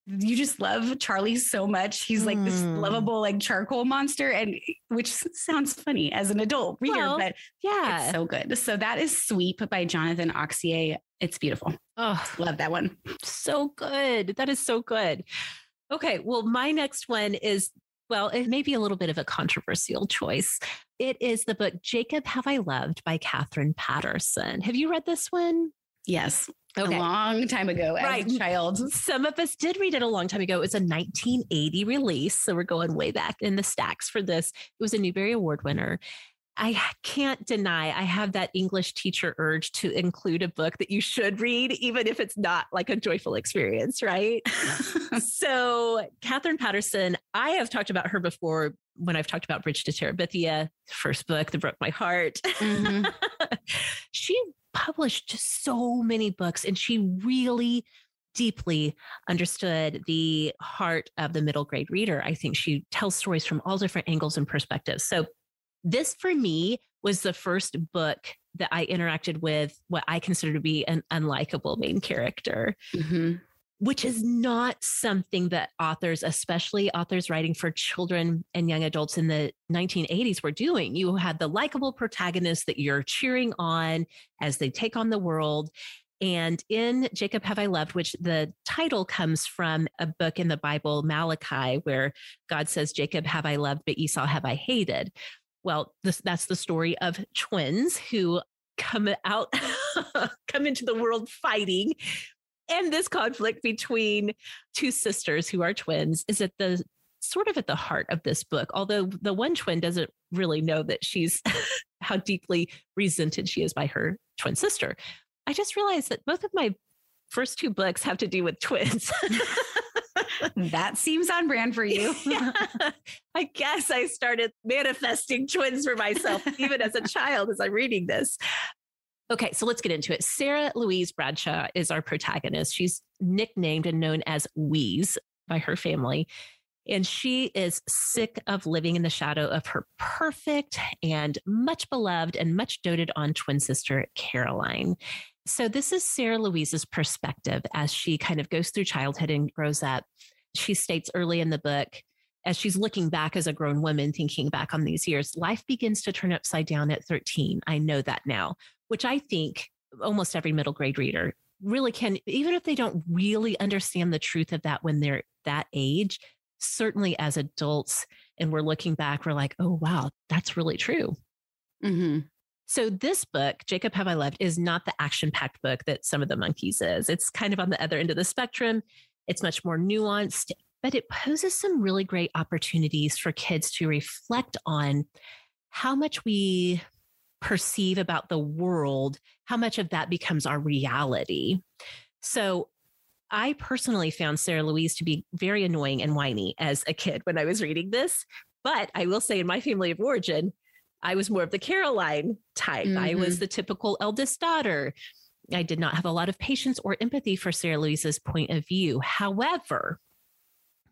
you just love Charlie so much. He's like this Mm. lovable, like charcoal monster, and which sounds funny as an adult reader, Well, but yeah. it's so good. So that is Sweep by Jonathan Auxier. It's beautiful. oh, Love that one. so good. That is so good. Okay. Well, my next one is, well, it may be a little bit of a controversial choice. It is the book Jacob Have I Loved by Katherine Paterson. Have you read this one? Yes. Okay. A long time ago Right. as a child. <laughs> Some of us did read it a long time ago. It was a 1980 release. So we're going way back in the stacks for this. It was a Newbery Award winner. I can't deny I have that English teacher urge to include a book that you should read, even if it's not like a joyful experience, right? <laughs> <laughs> so, Katherine Paterson, I have talked about her before when I've talked about Bridge to Terabithia, first book that broke my heart. Mhm. she published just so many books and she really deeply understood the heart of the middle grade reader. I think she tells stories from all different angles and perspectives. So, this for me was the first book that I interacted with what I consider to be an unlikable main character Mhm. Which is not something that authors, especially authors writing for children and young adults in the 1980s, were doing. You had the likable protagonist that you're cheering on as they take on the world. And in Jacob Have I Loved, which the title comes from a book in the Bible, Malachi, where God says, Jacob have I loved, but Esau have I hated. Well, this, that's the story of twins who come out, <laughs> come into the world fighting. And this conflict between two sisters who are twins is at the sort of at the heart of this book. Although the one twin doesn't really know that she's <laughs> how deeply resented she is by her twin sister. I just realized that both of my first two books have to do with twins. <laughs> that seems on brand for you. <laughs> yeah. I guess I started manifesting twins for myself, even as a child, as I'm reading this. Okay, so let's get into it. Sarah Louise Bradshaw is our protagonist. She's nicknamed and known as Wheeze by her family. And she is sick of living in the shadow of her perfect and much beloved and much doted on twin sister, Caroline. So, this is Sarah Louise's perspective as she kind of goes through childhood and grows up. She states early in the book, as she's looking back as a grown woman, thinking back on these years, life begins to turn upside down at 13. I know that now, which I think almost every middle grade reader really can, even if they don't really understand the truth of that when they're that age, certainly as adults and we're looking back, we're like, oh, wow, that's really true. Mm-hmm. So, this book, Jacob Have I Loved, is not the action packed book that Summer of the Monkeys is. It's kind of on the other end of the spectrum. It's much more nuanced, but it poses some really great opportunities for kids to reflect on how much we perceive about the world, how much of that becomes our reality. So, I personally found Sarah Louise to be very annoying and whiny as a kid when I was reading this. But I will say, in my family of origin, I was more of the Caroline type. Mm-hmm. I was mm-hmm. the typical eldest daughter. I did not have a lot of patience or empathy for Sarah Louise's point of view. However,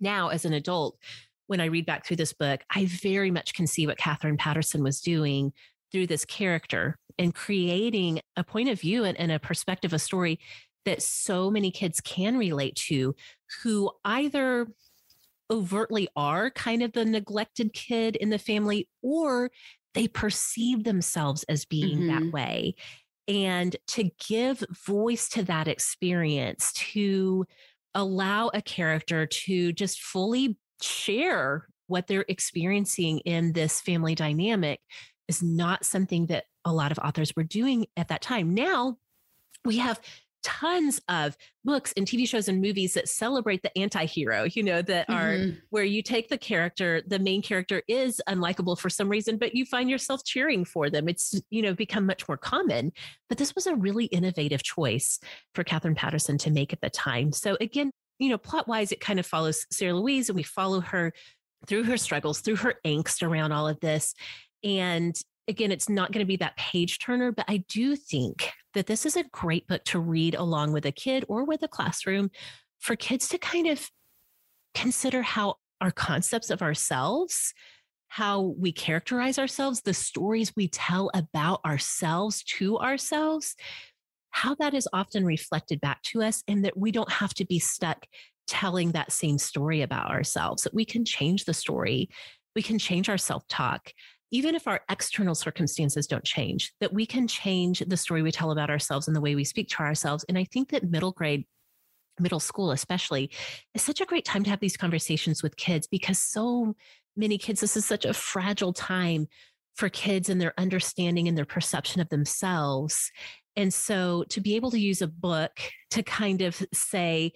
now as an adult, when I read back through this book, I very much can see what Katherine Paterson was doing through this character and creating a point of view and, and a perspective, a story that so many kids can relate to who either overtly are kind of the neglected kid in the family or they perceive themselves as being mm-hmm. that way. And to give voice to that experience, to allow a character to just fully share what they're experiencing in this family dynamic is not something that a lot of authors were doing at that time. Now we have tons of books and TV shows and movies that celebrate the anti-hero, you know, that mm-hmm. are where you take the character, the main character is unlikable for some reason, but you find yourself cheering for them. It's, you know, become much more common. But this was a really innovative choice for Katherine Paterson to make at the time. So again, you know, plot wise, it kind of follows Sarah Louise and we follow her through her struggles, through her angst around all of this. And again, it's not going to be that page turner, but I do think that this is a great book to read along with a kid or with a classroom for kids to kind of consider how our concepts of ourselves, how we characterize ourselves, the stories we tell about ourselves to ourselves, how that is often reflected back to us, and that we don't have to be stuck telling that same story about ourselves, that we can change the story, we can change our self talk even if our external circumstances don't change, that we can change the story we tell about ourselves and the way we speak to ourselves. And I think that middle grade, middle school especially, is such a great time to have these conversations with kids because so many kids, this is such a fragile time for kids and their understanding and their perception of themselves. And so to be able to use a book to kind of say,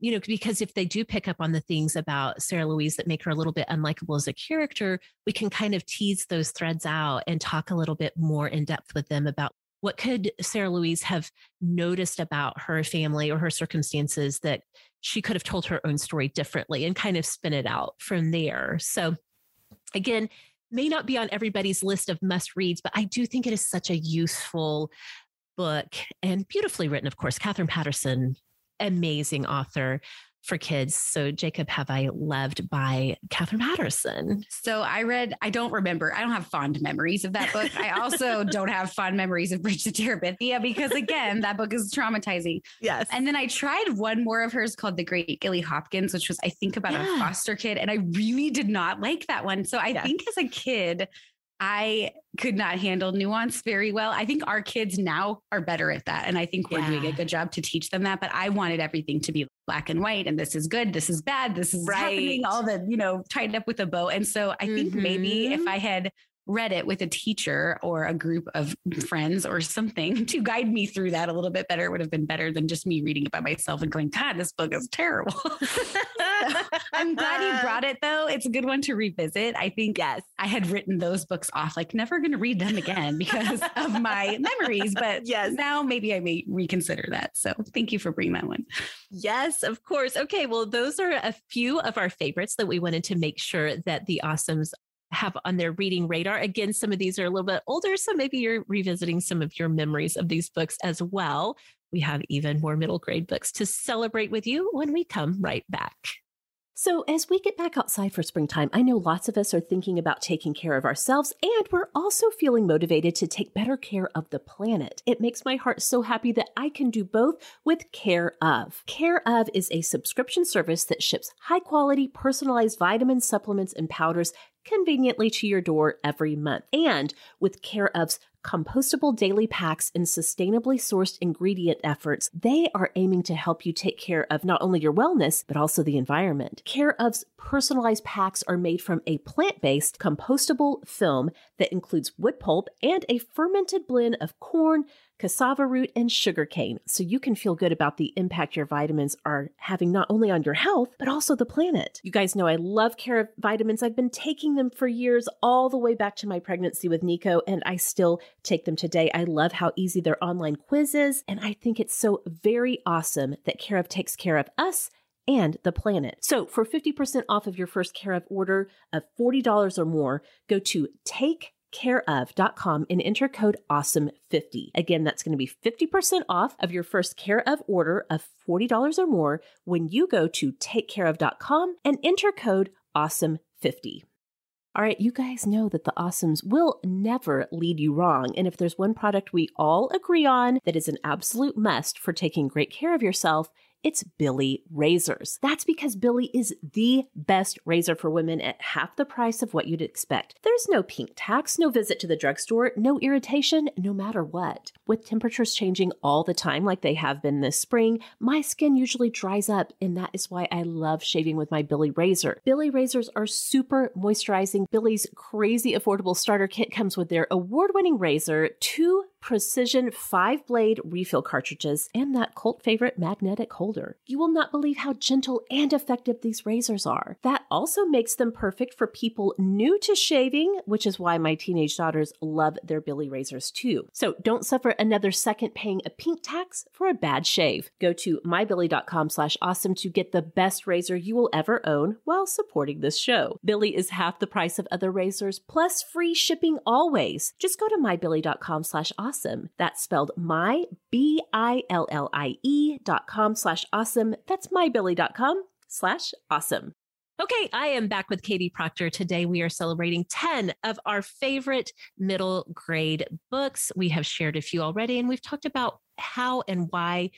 you know, because if they do pick up on the things about Sarah Louise that make her a little bit unlikable as a character, we can kind of tease those threads out and talk a little bit more in depth with them about what could Sarah Louise have noticed about her family or her circumstances that she could have told her own story differently and kind of spin it out from there. So, again, may not be on everybody's list of must reads, but I do think it is such a useful book and beautifully written, of course. Katherine Paterson amazing author for kids. So, Jacob Have I Loved by Katherine Paterson. So, I read, I don't remember, I don't have fond memories of that book. I also don't have fond memories of Bridge to Terabithia because, again, that book is traumatizing. <laughs> Yes. And then I tried one more of hers called The Great Gilly Hopkins, which was, I think, about yeah. a foster kid. And I really did not like that one. So, I yes. think as a kid, I could not handle nuance very well. I think our kids now are better at that. And I think we're yeah. doing a good job to teach them that. But I wanted everything to be black and white and this is good, this is bad, this is right. happening, all the, you know, tied up with a bow. And so I think mm-hmm. maybe if mm-hmm. I had read it with a teacher or a group of friends or something <laughs> to guide me through that a little bit better would have been better than just me reading it by myself and going, God, this book is terrible. <laughs> I'm glad you brought it though. It's a good one to revisit. I think Yes. I had written those books off, like never going to read them again because <laughs> of my memories. But Yes. now maybe I may reconsider that. So thank you for bringing that one. Yes, of course. Okay, well, those are a few of our favorites that we wanted to make sure that the awesomes have on their reading radar. Again, some of these are a little bit older, so maybe you're revisiting some of your memories of these books as well. We have even more middle grade books to celebrate with you when we come right back. So, as we get back outside for springtime, I know lots of us are thinking about taking care of ourselves, and we're also feeling motivated to take better care of the planet. It makes my heart so happy that I can do both with Care of. Care of is a subscription service that ships high quality, personalized vitamins, supplements, and powders conveniently to your door every month. And with Care of's compostable daily packs and sustainably sourced ingredient efforts, they are aiming to help you take care of not only your wellness, but also the environment. Care of's personalized packs are made from a plant based compostable film that includes wood pulp and a fermented blend of corn, cassava root, and sugarcane, so you can feel good about the impact your vitamins are having not only on your health, but also the planet. You guys know I love Care of vitamins. I've been taking them for years, all the way back to my pregnancy with Nico, and I still take them today. I love how easy their online quiz is, and I think it's so very awesome that Care of takes care of us and the planet. So, for 50% off of your first Care of order of $40 or more, go to takecareof.com and enter code awesome50. Again, that's going to be 50% off of your first Care of order of $40 or more when you go to takecareof.com and enter code awesome50. All right, you guys know that the awesomes will never lead you wrong. And if there's one product we all agree on that is an absolute must for taking great care of yourself, it's Billie Razors. That's because Billie is the best razor for women at half the price of what you'd expect. There's no pink tax, no visit to the drugstore, no irritation, no matter what. With temperatures changing all the time, like they have been this spring, my skin usually dries up, and that is why I love shaving with my Billie razor. Billie razors are super moisturizing. Billie's crazy affordable starter kit comes with their award winning razor, two precision five blade refill cartridges, and that cult favorite magnetic holder. You will not believe how gentle and effective these razors are. That also makes them perfect for people new to shaving, which is why my teenage daughters love their Billie razors too. So don't suffer another second paying a pink tax for a bad shave. Go to mybillie.com slash awesome to get the best razor you will ever own while supporting this show. Billie is half the price of other razors, plus free shipping always. Just go to mybillie.com slash awesome. That's spelled my, B-I-L-L-I-E E dot com slash awesome. That's mybillie.com slash awesome. Okay, I am back with Kaytee Proctor. Today we are celebrating 10 of our favorite middle grade books. We have shared a few already, and we've talked about how and why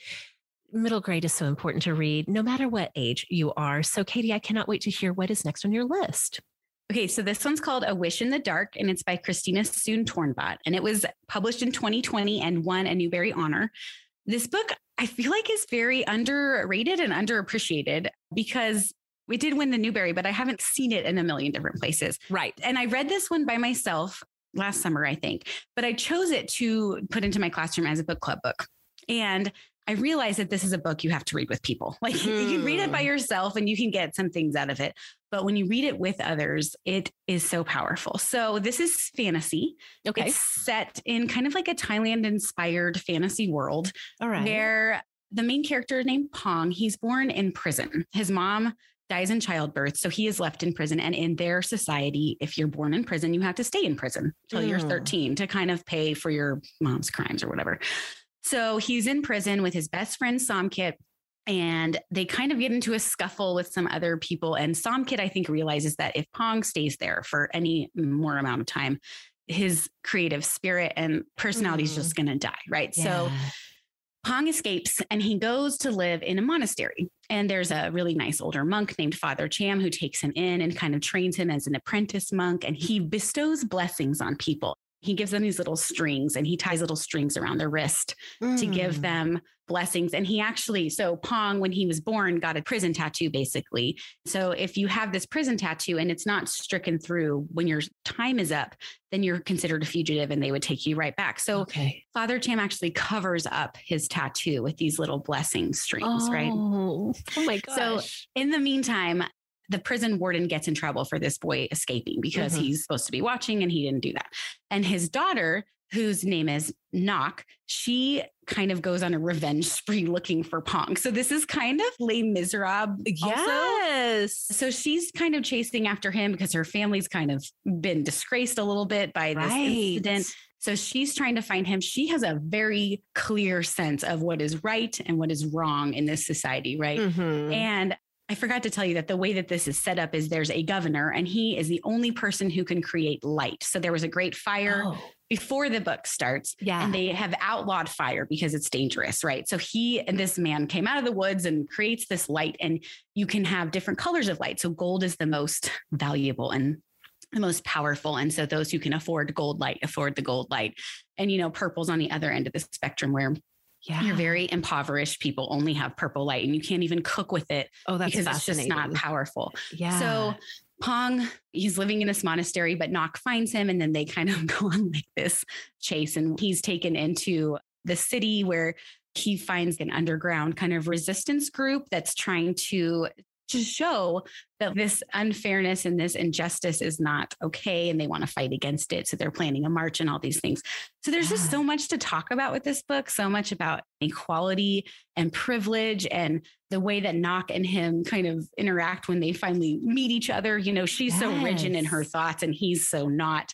middle grade is so important to read, no matter what age you are. So, Kaytee, I cannot wait to hear what is next on your list. Okay, so this one's called A Wish in the Dark, and it's by Christina Soon Tornbot. And it was published in 2020 and won a Newbery Honor. This book, I feel like, is very underrated and underappreciated because we did win the Newbery, but I haven't seen it in a million different places. Right. And I read this one by myself last summer, I think, but I chose it to put into my classroom as a book club book. And I realize that this is a book you have to read with people. <laughs> Like you can read it by yourself and you can get some things out of it. But when you read it with others, it is so powerful. So this is fantasy. Okay. It's set in kind of like a Thailand inspired fantasy world All right. where the main character named Pong, he's born in prison. His mom dies in childbirth, so he is left in prison. And in their society, if you're born in prison, you have to stay in prison till you're Mm. 13 to kind of pay for your mom's crimes or whatever. So he's in prison with his best friend Somkit. And they kind of get into a scuffle with some other people. And Somkit, I think, realizes that if Pong stays there for any more amount of time, his creative spirit and personality is Mm. just going to die. Right. So Pong escapes and he goes to live in a monastery. And there's a really nice older monk named Father Cham who takes him in and kind of trains him as an apprentice monk. And he bestows blessings on people. He gives them these little strings and he ties little strings around their wrist to give Mm. them blessings. And he actually, so Pong, when he was born, got a prison tattoo basically. So if you have this prison tattoo and it's not stricken through when your time is up, then you're considered a fugitive and they would take you right back. So okay. Father Cham actually covers up his tattoo with these little blessing strings, right? Oh, oh my gosh. So in the meantime, the prison warden gets in trouble for this boy escaping because Mhm. he's supposed to be watching and he didn't do that. And his daughter, whose name is Nok, she kind of goes on a revenge spree looking for Pong. So this is kind of Les Miserables. Also. yes. So she's kind of chasing after him because her family's kind of been disgraced a little bit by this Right. incident. So she's trying to find him. She has a very clear sense of what is right and what is wrong in this society, right? Mhm. And I forgot to tell you that the way that this is set up is there's a governor and he is the only person who can create light. So there was a great fire Oh, before the book starts yeah. and they have outlawed fire because it's dangerous, right? So he and this man came out of the woods and creates this light, and you can have different colors of light. So gold is the most valuable and the most powerful. And so those who can afford gold light afford the gold light. And you know, purple's on the other end of the spectrum where yeah. you're very impoverished people only have purple light and you can't even cook with it oh, that's because it's just fascinating. not powerful. yeah. So Pong, he's living in this monastery, but Nok finds him and then they kind of <laughs> go on like this chase. And he's taken into the city where he finds an underground kind of resistance group that's trying to just show that this unfairness and this injustice is not okay and they want to fight against it. So they're planning a march and all these things. So there's just so much to talk about with this book, so much about equality and privilege and the way that Nok and him kind of interact when they finally meet each other. You know, she's so rigid in her thoughts and he's so not.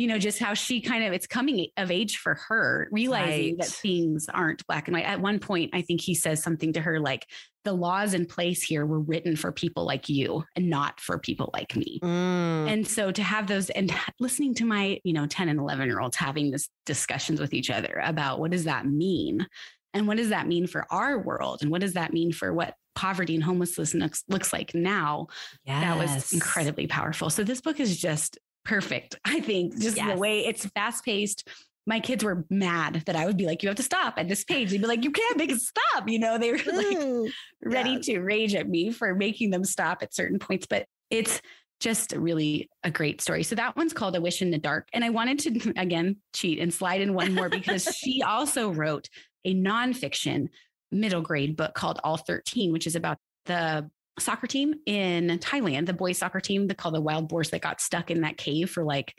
You know, just how she kind of, it's coming of age for her, realizing that things aren't black and white. At one point, I think he says something to her like, the laws in place here were written for people like you and not for people like me. Mm. And so to have those and listening to my, you know, 10 and 11 year olds having this discussions with each other about what does that mean? And what does that mean for our world? And what does that mean for what poverty and homelessness looks, looks like now? That was incredibly powerful. So this book is just perfect. I think just Yes. the way it's fast paced. My kids were mad that I would be like, you have to stop at this page. They'd be like, you can't make it stop. You know, they were <laughs> like, Mm. ready Yeah. to rage at me for making them stop at certain points, but it's just really a great story. So that one's called A Wish in the Dark. And I wanted to <laughs> again cheat and slide in one more because <laughs> she also wrote a nonfiction middle grade book called All 13, which is about the soccer team in Thailand, the boys soccer team, they call the wild boars that got stuck in that cave for like,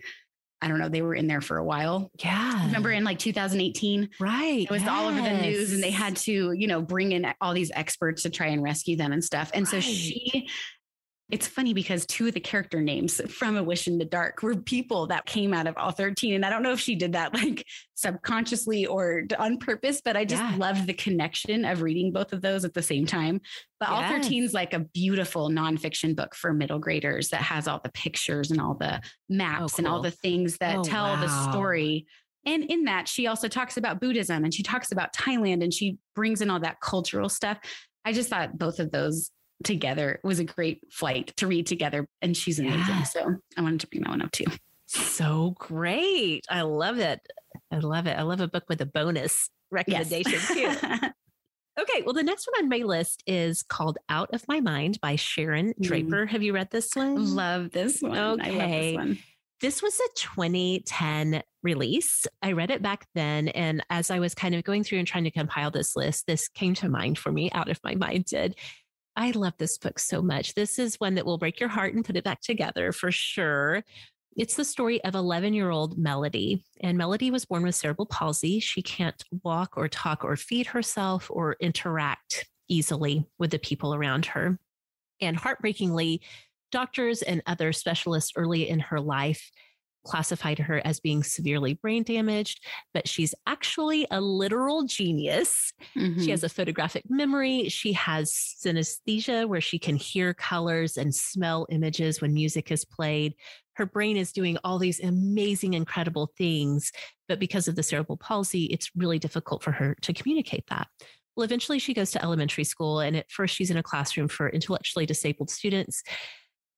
I don't know, they were in there for a while. Yeah. Remember in like 2018? Right. it was all over the news and they had to you know bring in all these experts to try and rescue them and stuff and so she it's funny because two of the character names from a wish in the dark were people that came out of all 13 and i don't know if she did that <laughs> like subconsciously or on purpose but i just Yeah. loved the connection of reading both of those at the same time. But all 13 is like a beautiful nonfiction book for middle graders that has all the pictures and all the oh, maps and all the things that Oh, tell the story. And in that, she also talks about Buddhism and she talks about Thailand and she brings in all that cultural stuff. I just thought both of those together was a great flight to read together. And she's amazing. Yeah. So I wanted to bring that one up too. So great. I love it. I love it. I love a book with a bonus recommendation too. <laughs> Okay, well, the next one on my list is called Out of My Mind by Sharon Mm. Draper. Have you read this one? love this one. I love Okay. this one. This was a 2010 release. I read it back then. And as I was kind of going through and trying to compile this list, this came to mind for me. Out of My Mind did. I love this book so much. This is one that will break your heart and put it back together for sure. It's the story of 11 year old Melody. And Melody was born with cerebral palsy. She can't walk or talk or feed herself or interact easily with the people around her. And heartbreakingly, doctors and other specialists early in her life classified her as being severely brain damaged, but she's actually a literal genius. Mhm. She has a photographic memory. She has synesthesia, where she can hear colors and smell images when music is played. Her brain is doing all these amazing, incredible things. But because of the cerebral palsy, it's really difficult for her to communicate that. Well, eventually she goes to elementary school, and at first she's in a classroom for intellectually disabled students.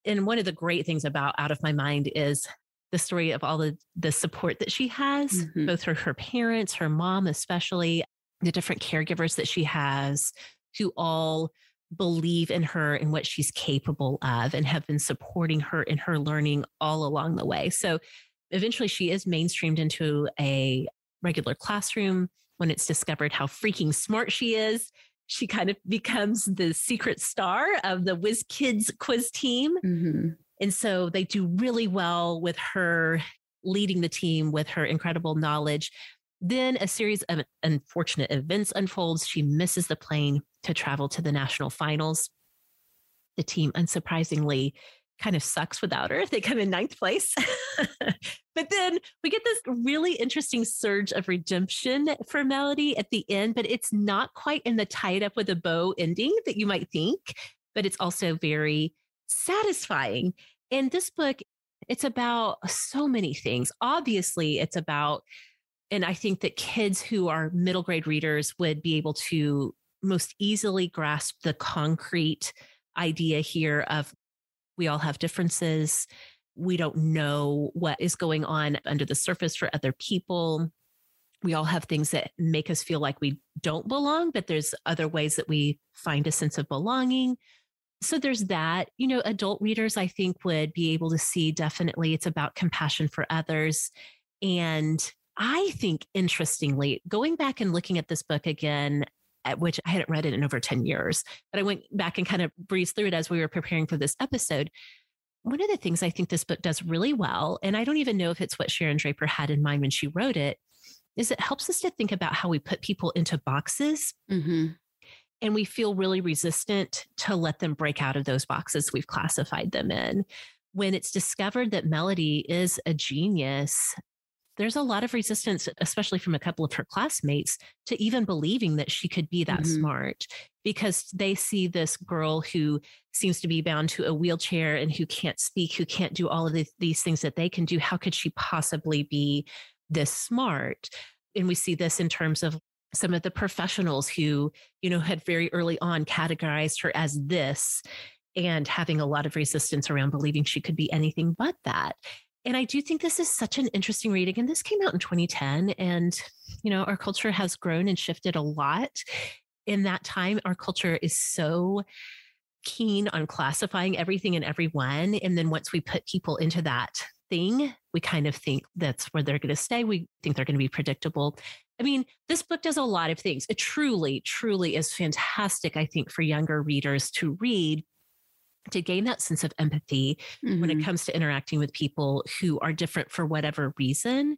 And one of the great things about Out of My Mind is the story of all the the support that she has, Mhm. both her her parents, her mom especially, the different caregivers that she has, who all believe in her and what she's capable of and have been supporting her in her learning all along the way. So eventually she is mainstreamed into a regular classroom when it's discovered how freaking smart she is. She kind of becomes the secret star of the Whiz Kids quiz team. Mhm. And so they do really well with her leading the team with her incredible knowledge. Then a series of unfortunate events unfolds. She misses the plane to travel to the national finals. The team, unsurprisingly, kind of sucks without her. <laughs> They come in ninth place. <laughs> but then we get this really interesting surge of redemption for Melody at the end, but it's not quite in the tied up with a bow ending that you might think, but it's also very satisfying. In this book, it's about so many things. Obviously, it's about, and I think that kids who are middle grade readers would be able to most easily grasp the concrete idea here of we all have differences. We don't know what is going on under the surface for other people. We all have things that make us feel like we don't belong, but there's other ways that we find a sense of belonging. So there's that. You know, adult readers, I think, would be able to see definitely it's about compassion for others. And I think, interestingly, going back and looking at this book again, at which I hadn't read it in over 10 years, but I went back and kind of breezed through it as we were preparing for this episode. One of the things I think this book does really well, and I don't even know if it's what Sharon Draper had in mind when she wrote it, is it helps us to think about how we put people into boxes Mhm. And we feel really resistant to let them break out of those boxes we've classified them in. When it's discovered that Melody is a genius, there's a lot of resistance, especially from a couple of her classmates, to even believing that she could be that Mhm. smart because they see this girl who seems to be bound to a wheelchair and who can't speak, who can't do all of the, these things that they can do. How could she possibly be this smart? And we see this in terms of some of the professionals who, you know, had very early on categorized her as this and having a lot of resistance around believing she could be anything but that. And I do think this is such an interesting read. Again, this came out in 2010, and you know, our culture has grown and shifted a lot. In that time, our culture is so keen on classifying everything and everyone. And then once we put people into that thing, we kind of think that's where they're going to stay. We think they're going to be predictable. I mean, this book does a lot of things. It truly, truly is fantastic, I think, for younger readers to read to gain that sense of empathy when Mhm. it comes to interacting with people who are different for whatever reason.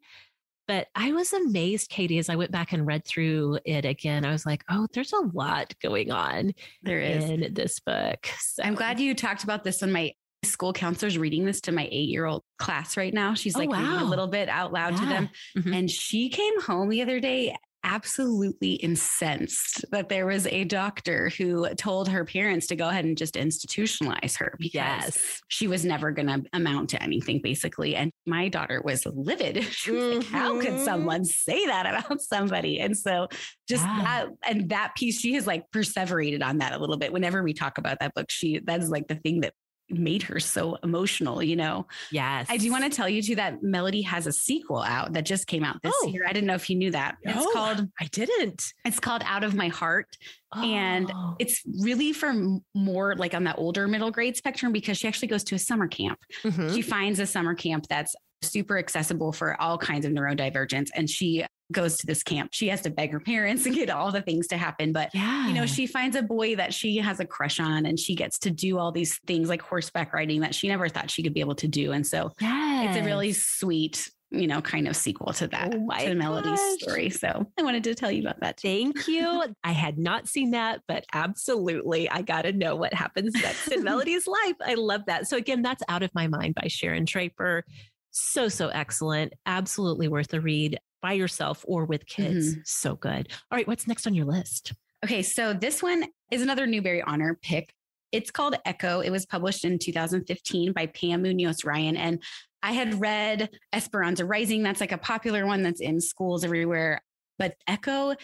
But I was amazed, Kaytee, as I went back and read through it again. I was like, oh, there's a lot going on There is. in this book. So- I'm glad you talked about this when my school counselor's reading this to my eight year old class right now. She's Oh, like reading a little bit out loud to Yeah. them. Mhm. And she came home the other day absolutely incensed that there was a doctor who told her parents to go ahead and just institutionalize her because Yes. she was never going to amount to anything basically and my daughter was livid <laughs> she was like how could Mhm. someone say that about somebody and so just that and that piece she has like perseverated on that a little bit whenever we talk about that book she that's like the thing that made her so emotional you know Yes. i do want to tell you too that melody has a sequel out that just came out this Oh. year i didn't know if you knew that it's called I didn't. it's called out of my heart and Oh. it's really for more like on the older middle grade spectrum because she actually goes to a summer camp Mhm. she finds a summer camp that's super accessible for all kinds of neurodivergence and she goes to this camp she has to beg her parents and get all the things to happen but yeah. you know she finds a boy that she has a crush on and she gets to do all these things like horseback riding that she never thought she could be able to do and so it's a really sweet you know kind of sequel to that Oh to melody's gosh. story so i wanted to tell you about that too. Thank you. I had not seen that, but absolutely, I got to know what happens next in <laughs> Melody's life. I love that. So, again, that's Out of My Mind by Sharon Draper. So, so excellent. Absolutely worth a read by yourself or with kids. Mm-hmm. So good. All right, what's next on your list? Okay, so this one is another Newbery Honor pick. It's called Echo. It was published in 2015 by Pam Munoz Ryan. And I had read Esperanza Rising. That's like a popular one that's in schools everywhere. But Echo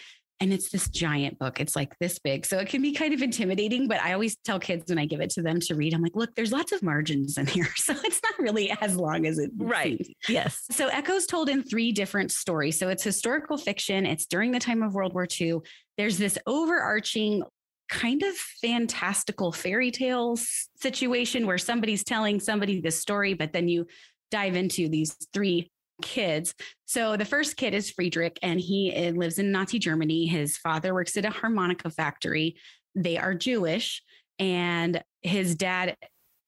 And it's this giant book. It's like this big. So it can be kind of intimidating, but I always tell kids when I give it to them to read, I'm like, look, there's lots of margins in here. <laughs> So it's not really as long as it Right. seems. Yes. So Echo's told in three different stories. So it's historical fiction. It's during the time of World War II. There's this overarching kind of fantastical fairy tales situation where somebody's telling somebody this story, but then you dive into these three kids. So the first kid is Friedrich, and he uh, lives in Nazi Germany. His father works at a harmonica factory. They are Jewish, and his dad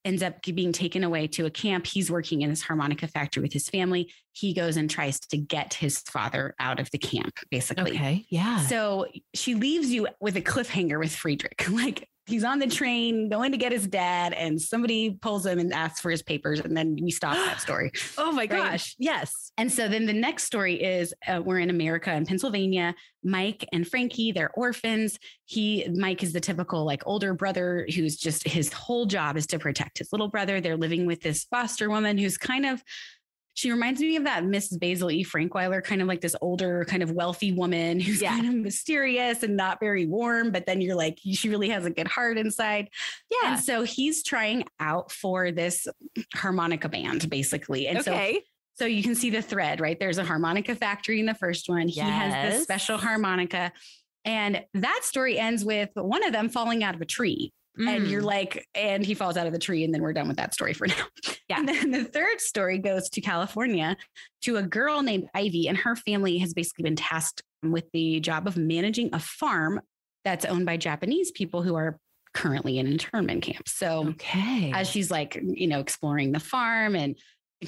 ends up being taken away to a camp. He's working in this harmonica factory with his family. He goes and tries to get his father out of the camp, basically. Okay. Yeah. So she leaves you with a cliffhanger with Friedrich. <laughs> Like he's on the train going to get his dad, and somebody pulls him and asks for his papers, and then we stop that story. <gasps> oh my Right. gosh. Yes. And so then the next story is uh, we're in America in Pennsylvania. Mike and Frankie, they're orphans. He, Mike is the typical like older brother who's just his whole job is to protect his little brother. They're living with this foster woman who's kind of, she reminds me of that Mrs. Basil E. Frankweiler, kind of like this older, kind of wealthy woman who's Yeah. kind of mysterious and not very warm. But then you're like, she really has a good heart inside. Yeah. And so he's trying out for this harmonica band, basically. And so okay. so you can see the thread, right? There's a harmonica factory in the first one. He has Yes. this special harmonica. And that story ends with one of them falling out of a tree. And you're Mm. like, and he falls out of the tree, and then we're done with that story for <laughs> now. Yeah. And then the third story goes to California to a girl named Ivy, and her family has basically been tasked with the job of managing a farm that's owned by Japanese people who are currently in internment camps. So okay. as she's like, you know, exploring the farm and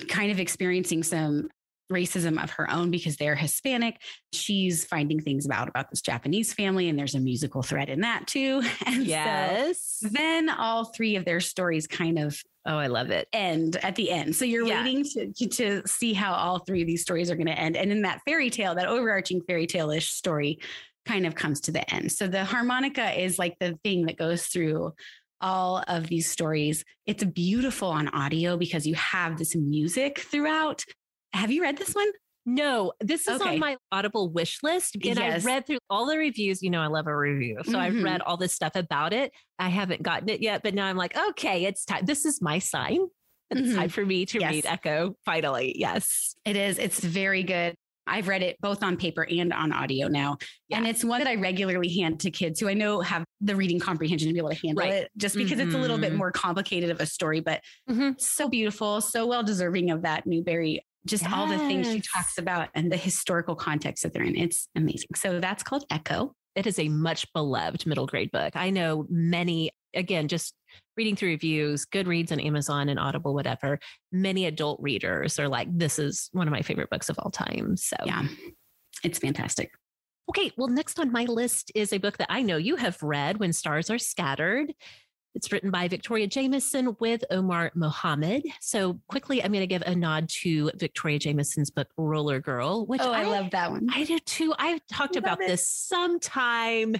kind of experiencing some racism of her own because they're Hispanic. She's finding things about about this Japanese family, and there's a musical thread in that too. <laughs> And so yes. then all three of their stories kind of oh, I love it. end at the end. So you're Yeah. waiting to to see how all three of these stories are going to end. And in that fairy tale, that overarching fairy tale-ish story kind of comes to the end. So the harmonica is like the thing that goes through all of these stories. It's beautiful on audio because you have this music throughout. Have you read this one? No, this is Okay. on my Audible wish list. And Yes. I read through all the reviews. You know, I love a review. So I've Mhm. read all this stuff about it. I haven't gotten it yet, but now I'm like, okay, it's time. This is my sign. It's Mhm. time for me to Yes. read Echo finally. Yes. It is. It's very good. I've read it both on paper and on audio now. And it's one that I regularly hand to kids who I know have the reading comprehension to be able to handle Right. it, just because it's a little bit Mhm. more complicated of a story, but Mhm. so beautiful, so well deserving of that Newbery. Just all the things she talks about and the historical context that they're in. It's amazing. So that's called Echo. It is a much beloved middle grade book. I know many, again, just reading through reviews, Goodreads and Amazon and Audible, whatever, many adult readers are like, this is one of my favorite books of all time. So, Yeah, it's fantastic. Okay, well, next on my list is a book that I know you have read, When Stars Are Scattered. It's written by Victoria Jamieson with Omar Mohamed. So, quickly, I'm going to give a nod to Victoria Jamieson's book, Roller Girl, which Oh, I love that one. I do too. I've talked about it. this sometime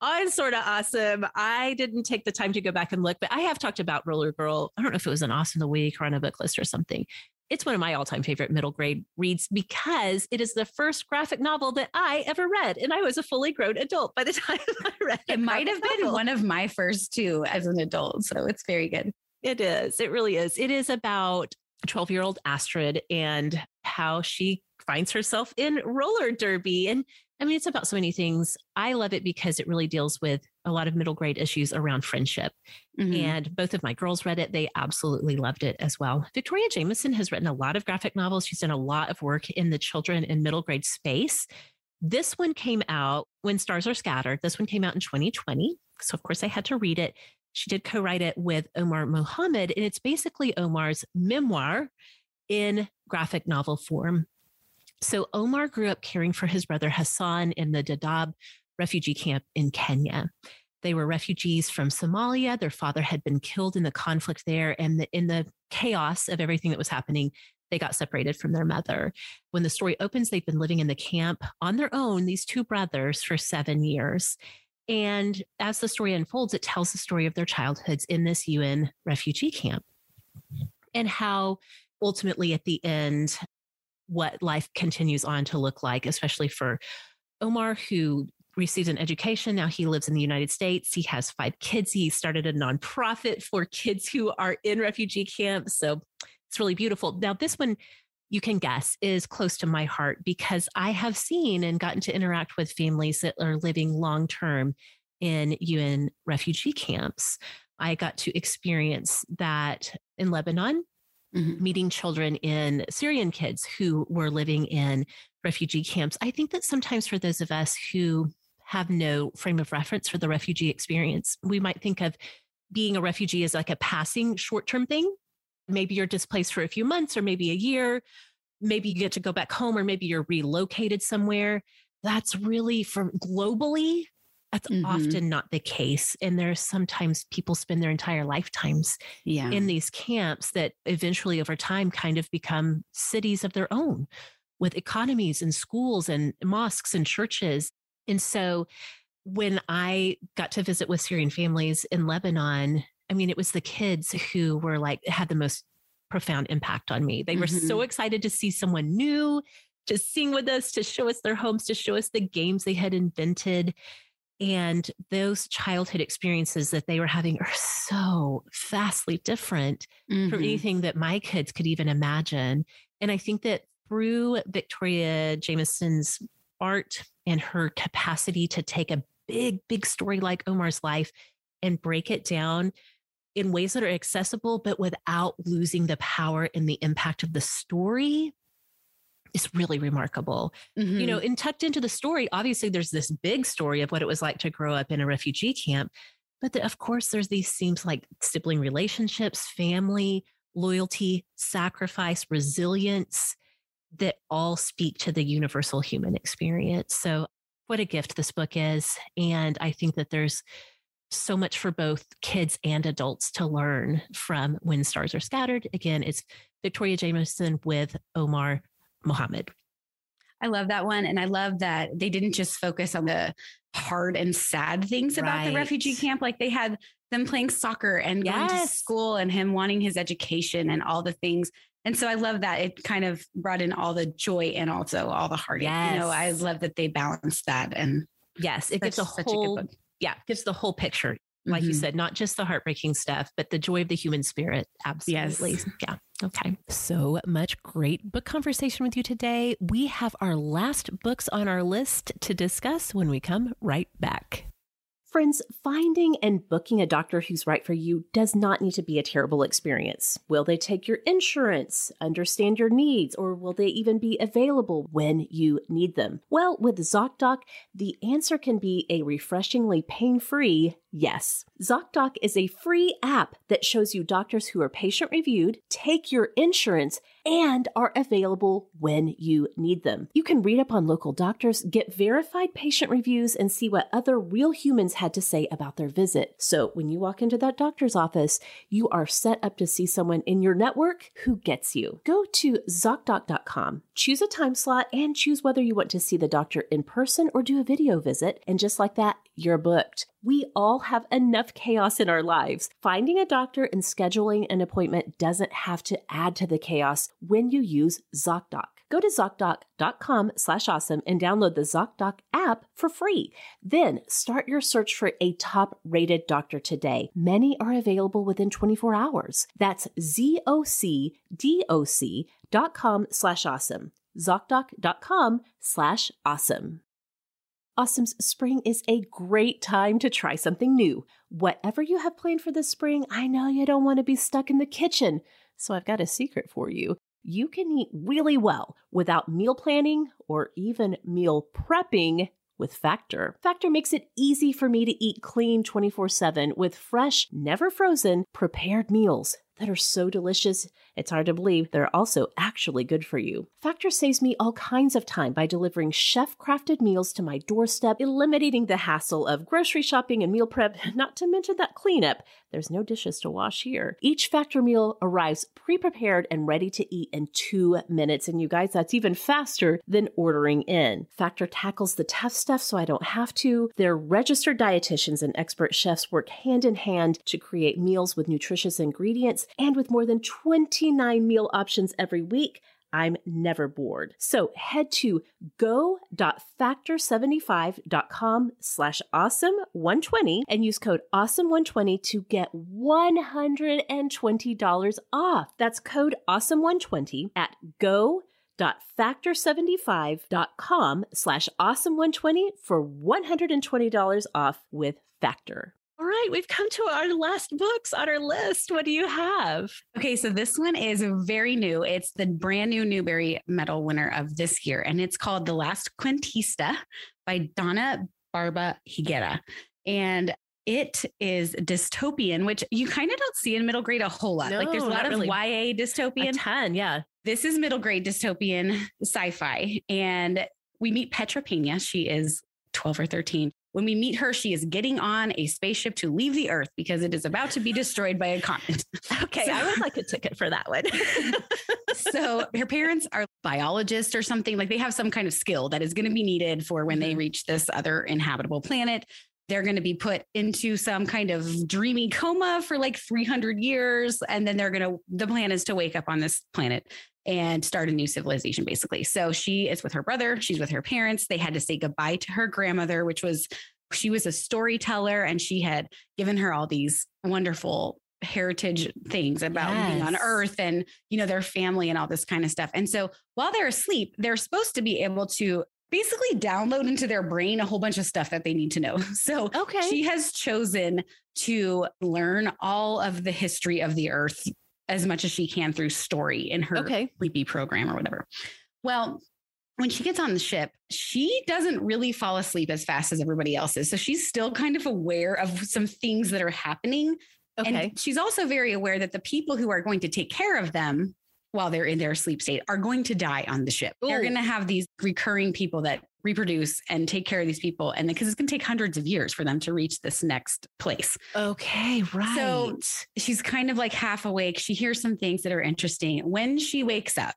on Sorta Awesome. I didn't take the time to go back and look, but I have talked about Roller Girl. I don't know if it was an Awesome the Week or on a book list or something. It's one of my all time favorite middle grade reads because it is the first graphic novel that I ever read. And I was a fully grown adult by the <laughs> time I read a It might have graphic been one of my first two as an adult. So it's very good. It is. It really is. It is about 12 year old Astrid and how she finds herself in roller derby. And I mean, it's about so many things. I love it because it really deals with a lot of middle grade issues around friendship. Mhm. And both of my girls read it. They absolutely loved it as well. Victoria Jamieson has written a lot of graphic novels. She's done a lot of work in the children and middle grade space. This one came out when Stars Are Scattered. This one came out in 2020. So, of course, I had to read it. She did co write it with Omar Mohamed, and it's basically Omar's memoir in graphic novel form. So, Omar grew up caring for his brother Hassan in the Dadaab refugee camp in Kenya. They were refugees from Somalia. Their father had been killed in the conflict there. And the, in the chaos of everything that was happening, they got separated from their mother. When the story opens, they've been living in the camp on their own, these two brothers, for seven years. And as the story unfolds, it tells the story of their childhoods in this UN refugee camp and how ultimately at the end, what life continues on to look like, especially for Omar, who received an education. Now he lives in the United States. He has five kids. He started a nonprofit for kids who are in refugee camps. So it's really beautiful. Now, this one you can guess is close to my heart because I have seen and gotten to interact with families that are living long term in UN refugee camps. I got to experience that in Lebanon, mm-hmm. meeting children in Syrian kids who were living in refugee camps. I think that sometimes for those of us who have no frame of reference for the refugee experience, we might think of being a refugee as like a passing short term thing. Maybe you're displaced for a few months or maybe a year. Maybe you get to go back home or maybe you're relocated somewhere. That's really for globally that's mm-hmm. often not the case. And there's sometimes people spend their entire lifetimes yeah. in these camps that eventually over time kind of become cities of their own with economies and schools and mosques and churches. And so when I got to visit with Syrian families in Lebanon, I mean, it was the kids who were like, had the most profound impact on me. They were mm-hmm. so excited to see someone new, to sing with us, to show us their homes, to show us the games they had invented. And those childhood experiences that they were having are so vastly different mm-hmm. from anything that my kids could even imagine. And I think that through Victoria Jamieson's art and her capacity to take a big, big story like Omar's life and break it down in ways that are accessible, but without losing the power and the impact of the story, is really remarkable. Mm-hmm. You know, and tucked into the story, obviously there's this big story of what it was like to grow up in a refugee camp. But the, of course, there's these themes like sibling relationships, family, loyalty, sacrifice, resilience that all speak to the universal human experience. So, what a gift this book is. And I think that there's so much for both kids and adults to learn from When Stars Are Scattered. Again, it's Victoria Jamieson with Omar Mohamed. I love that one. And I love that they didn't just focus on the hard and sad things about right. the refugee camp. Like they had them playing soccer and yes. going to school and him wanting his education and all the things. And so I love that it kind of brought in all the joy and also all the heartache. Yes. You know, I love that they balanced that. And yes, it gives a whole, a yeah, gives the whole picture like mm-hmm. you said, not just the heartbreaking stuff, but the joy of the human spirit. Absolutely. Yes. Yeah. Okay. So much great book conversation with you today. We have our last books on our list to discuss when we come right back. Friends, finding and booking a doctor who's right for you does not need to be a terrible experience. Will they take your insurance, understand your needs, or will they even be available when you need them? Well, with ZocDoc, the answer can be a refreshingly pain free Yes, ZocDoc is a free app that shows you doctors who are patient reviewed, take your insurance, and are available when you need them. You can read up on local doctors, get verified patient reviews, and see what other real humans had to say about their visit. So when you walk into that doctor's office, you are set up to see someone in your network who gets you. Go to ZocDoc.com, choose a time slot, and choose whether you want to see the doctor in person or do a video visit. And just like that, you're booked. We all have enough chaos in our lives. Finding a doctor and scheduling an appointment doesn't have to add to the chaos when you use ZocDoc. Go to ZocDoc.com slash awesome and download the ZocDoc app for free. Then start your search for a top rated doctor today. Many are available within 24 hours. That's ZocDoc.com slash awesome. ZocDoc.com slash awesome. Awesome's spring is a great time to try something new. Whatever you have planned for this spring, I know you don't want to be stuck in the kitchen. So I've got a secret for you. You can eat really well without meal planning or even meal prepping with Factor. Factor makes it easy for me to eat clean 24 7 with fresh, never frozen, prepared meals that are so delicious, it's hard to believe they're also actually good for you. Factor saves me all kinds of time by delivering chef crafted meals to my doorstep, eliminating the hassle of grocery shopping and meal prep, <laughs> not to mention that cleanup. There's no dishes to wash here. Each Factor meal arrives pre prepared and ready to eat in two minutes. And you guys, that's even faster than ordering in. Factor tackles the tough stuff so I don't have to. Their registered dietitians and expert chefs work hand in hand to create meals with nutritious ingredients and with more than 29 meal options every week, I'm never bored. So head to go.factor75.com slash awesome120 and use code awesome120 to get $120 off. That's code awesome120 at go.factor75.com slash awesome120 for $120 off with Factor. All right, we've come to our last books on our list. What do you have? Okay, so this one is very new. It's the brand new Newbery Medal winner of this year, and it's called The Last Cuentista by Donna Barba Higuera. And it is dystopian, which you kind of don't see in middle grade a whole lot. like there's a lot of really. YA A dystopian. ton, yeah. this is middle grade dystopian sci-fi and we meet petra pena she is 12 or 13 when we meet her she is getting on a spaceship to leave the earth because it is about to be destroyed by a comet. <laughs> Okay, So- I would like a ticket for that one. <laughs> so her parents are biologists or something like they have some kind of skill that is going to be needed for when they mm-hmm. reach this other inhabitable planet. They're going to be put into some kind of dreamy coma for like 300 years and then they're going to the plan is to wake up on this planet and start a new civilization basically. So she is with her brother she's with her parents. They had to say goodbye to her grandmother which was she was a storyteller and she had given her all these wonderful heritage things about being on earth and you know their family and all this kind of stuff. And so while they're asleep they're supposed to be able to basically download into their brain a whole bunch of stuff that they need to know. <laughs> So okay. she has chosen to learn all of the history of the earth as much as she can through story in her okay. sleepy program or whatever. Well, when she gets on the ship, she doesn't really fall asleep as fast as everybody else is. So she's still kind of aware of some things that are happening. Okay. And she's also very aware that the people who are going to take care of them while they're in their sleep state are going to die on the ship. They're going to have these recurring people that reproduce and take care of these people. And because it's going to take hundreds of years for them to reach this next place. okay, right. So she's kind of like half awake. She hears some things that are interesting. When she wakes up,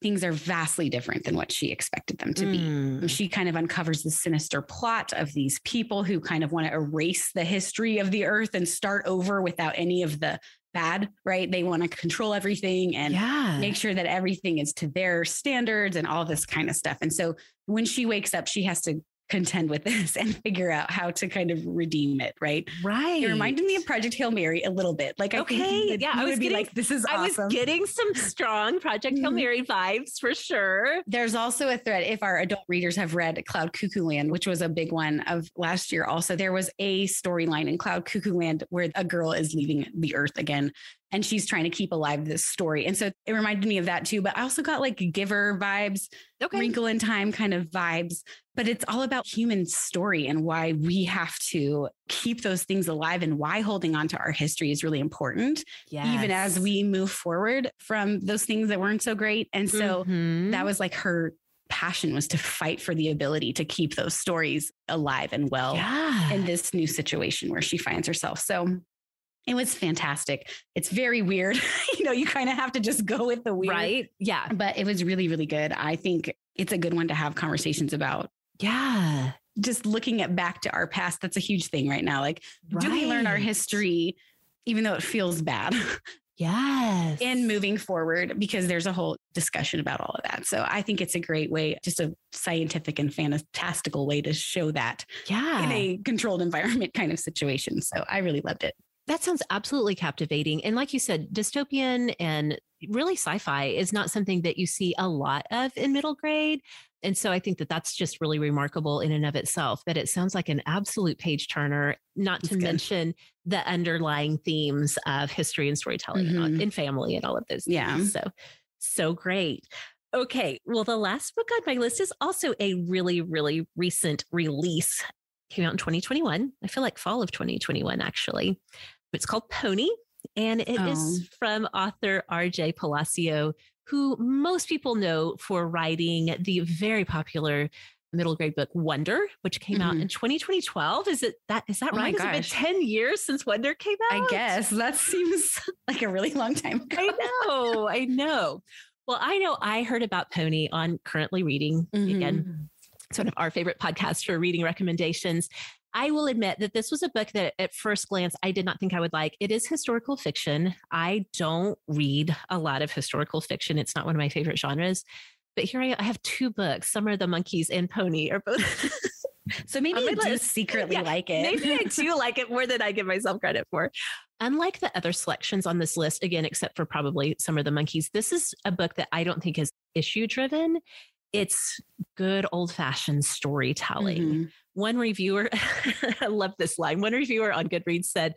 things are vastly different than what she expected them to be. Mm. She kind of uncovers the sinister plot of these people who kind of want to erase the history of the earth and start over without any of the bad, right? They want to control everything and yeah. make sure that everything is to their standards and all this kind of stuff. And so when she wakes up, she has to contend with this <laughs> and figure out how to kind of redeem it, right? right. It reminded me of Project Hail Mary a little bit. Like, I Okay, yeah, I was would be getting- like, this is I awesome. was getting some strong Project Hail Mhm. Mary vibes for sure. There's also a thread, if our adult readers have read Cloud Cuckoo Land, which was a big one of last year, also, there was a storyline in Cloud Cuckoo Land where a girl is leaving the earth again and she's trying to keep alive this story. And so it reminded me of that too. But I also got like Giver vibes, Okay. Wrinkle in Time kind of vibes. But it's all about human story and why we have to keep those things alive and why holding on to our history is really important. even as we move forward from those things that weren't so great. And so Mhm. that was like her passion was to fight for the ability to keep those stories alive and well yeah. in this new situation where she finds herself. So it was fantastic. It's very weird. <laughs> you know, you kind of have to just go with the weird. right. Yeah. But it was really, really good. I think it's a good one to have conversations about. Yeah. Just looking at back to our past, that's a huge thing right now. Like, do we learn our history, even though it feels bad? <laughs> Yes. in moving forward because there's a whole discussion about all of that. So I think it's a great way, just a scientific and fantastical way to show that yeah. in a controlled environment <laughs> kind of situation. So I really loved it. That sounds absolutely captivating. And like you said, dystopian and really sci fi is not something that you see a lot of in middle grade. And so I think that that's just really remarkable in and of itself. But it sounds like an absolute page turner, not to mention the underlying themes of history and storytelling and, all- Mhm. and family and all of those Yeah. things. So, so great. Okay. Well, the last book on my list is also a really, really recent release. Came out in 2021. I feel like fall of 2021, actually. It's called Pony, and it is Oh. from author RJ Palacio, who most people know for writing the very popular middle grade book Wonder, which came out Mhm. in 2012. Is it that is that Oh right? Has it been gosh. 10 years since Wonder came out? I guess that seems <laughs> like a really long time ago. I know, I know. Well, I know I heard about Pony on currently reading Mm-hmm. again. One of our favorite podcast for reading recommendations. I will admit that this was a book that at first glance I did not think I would like. It is historical fiction. I don't read a lot of historical fiction. It's not one of my favorite genres. But here I, I have two books. Summer of the Monkeys and Pony are both. <laughs> so maybe I do secretly yeah, like it. maybe I do like it more than I give myself credit for. Unlike the other selections on this list, again, except for probably Summer of the Monkeys, this is a book that I don't think is issue driven. It's good old fashioned storytelling. Mm-hmm. One reviewer, <laughs> I love this line. One reviewer on Goodreads said,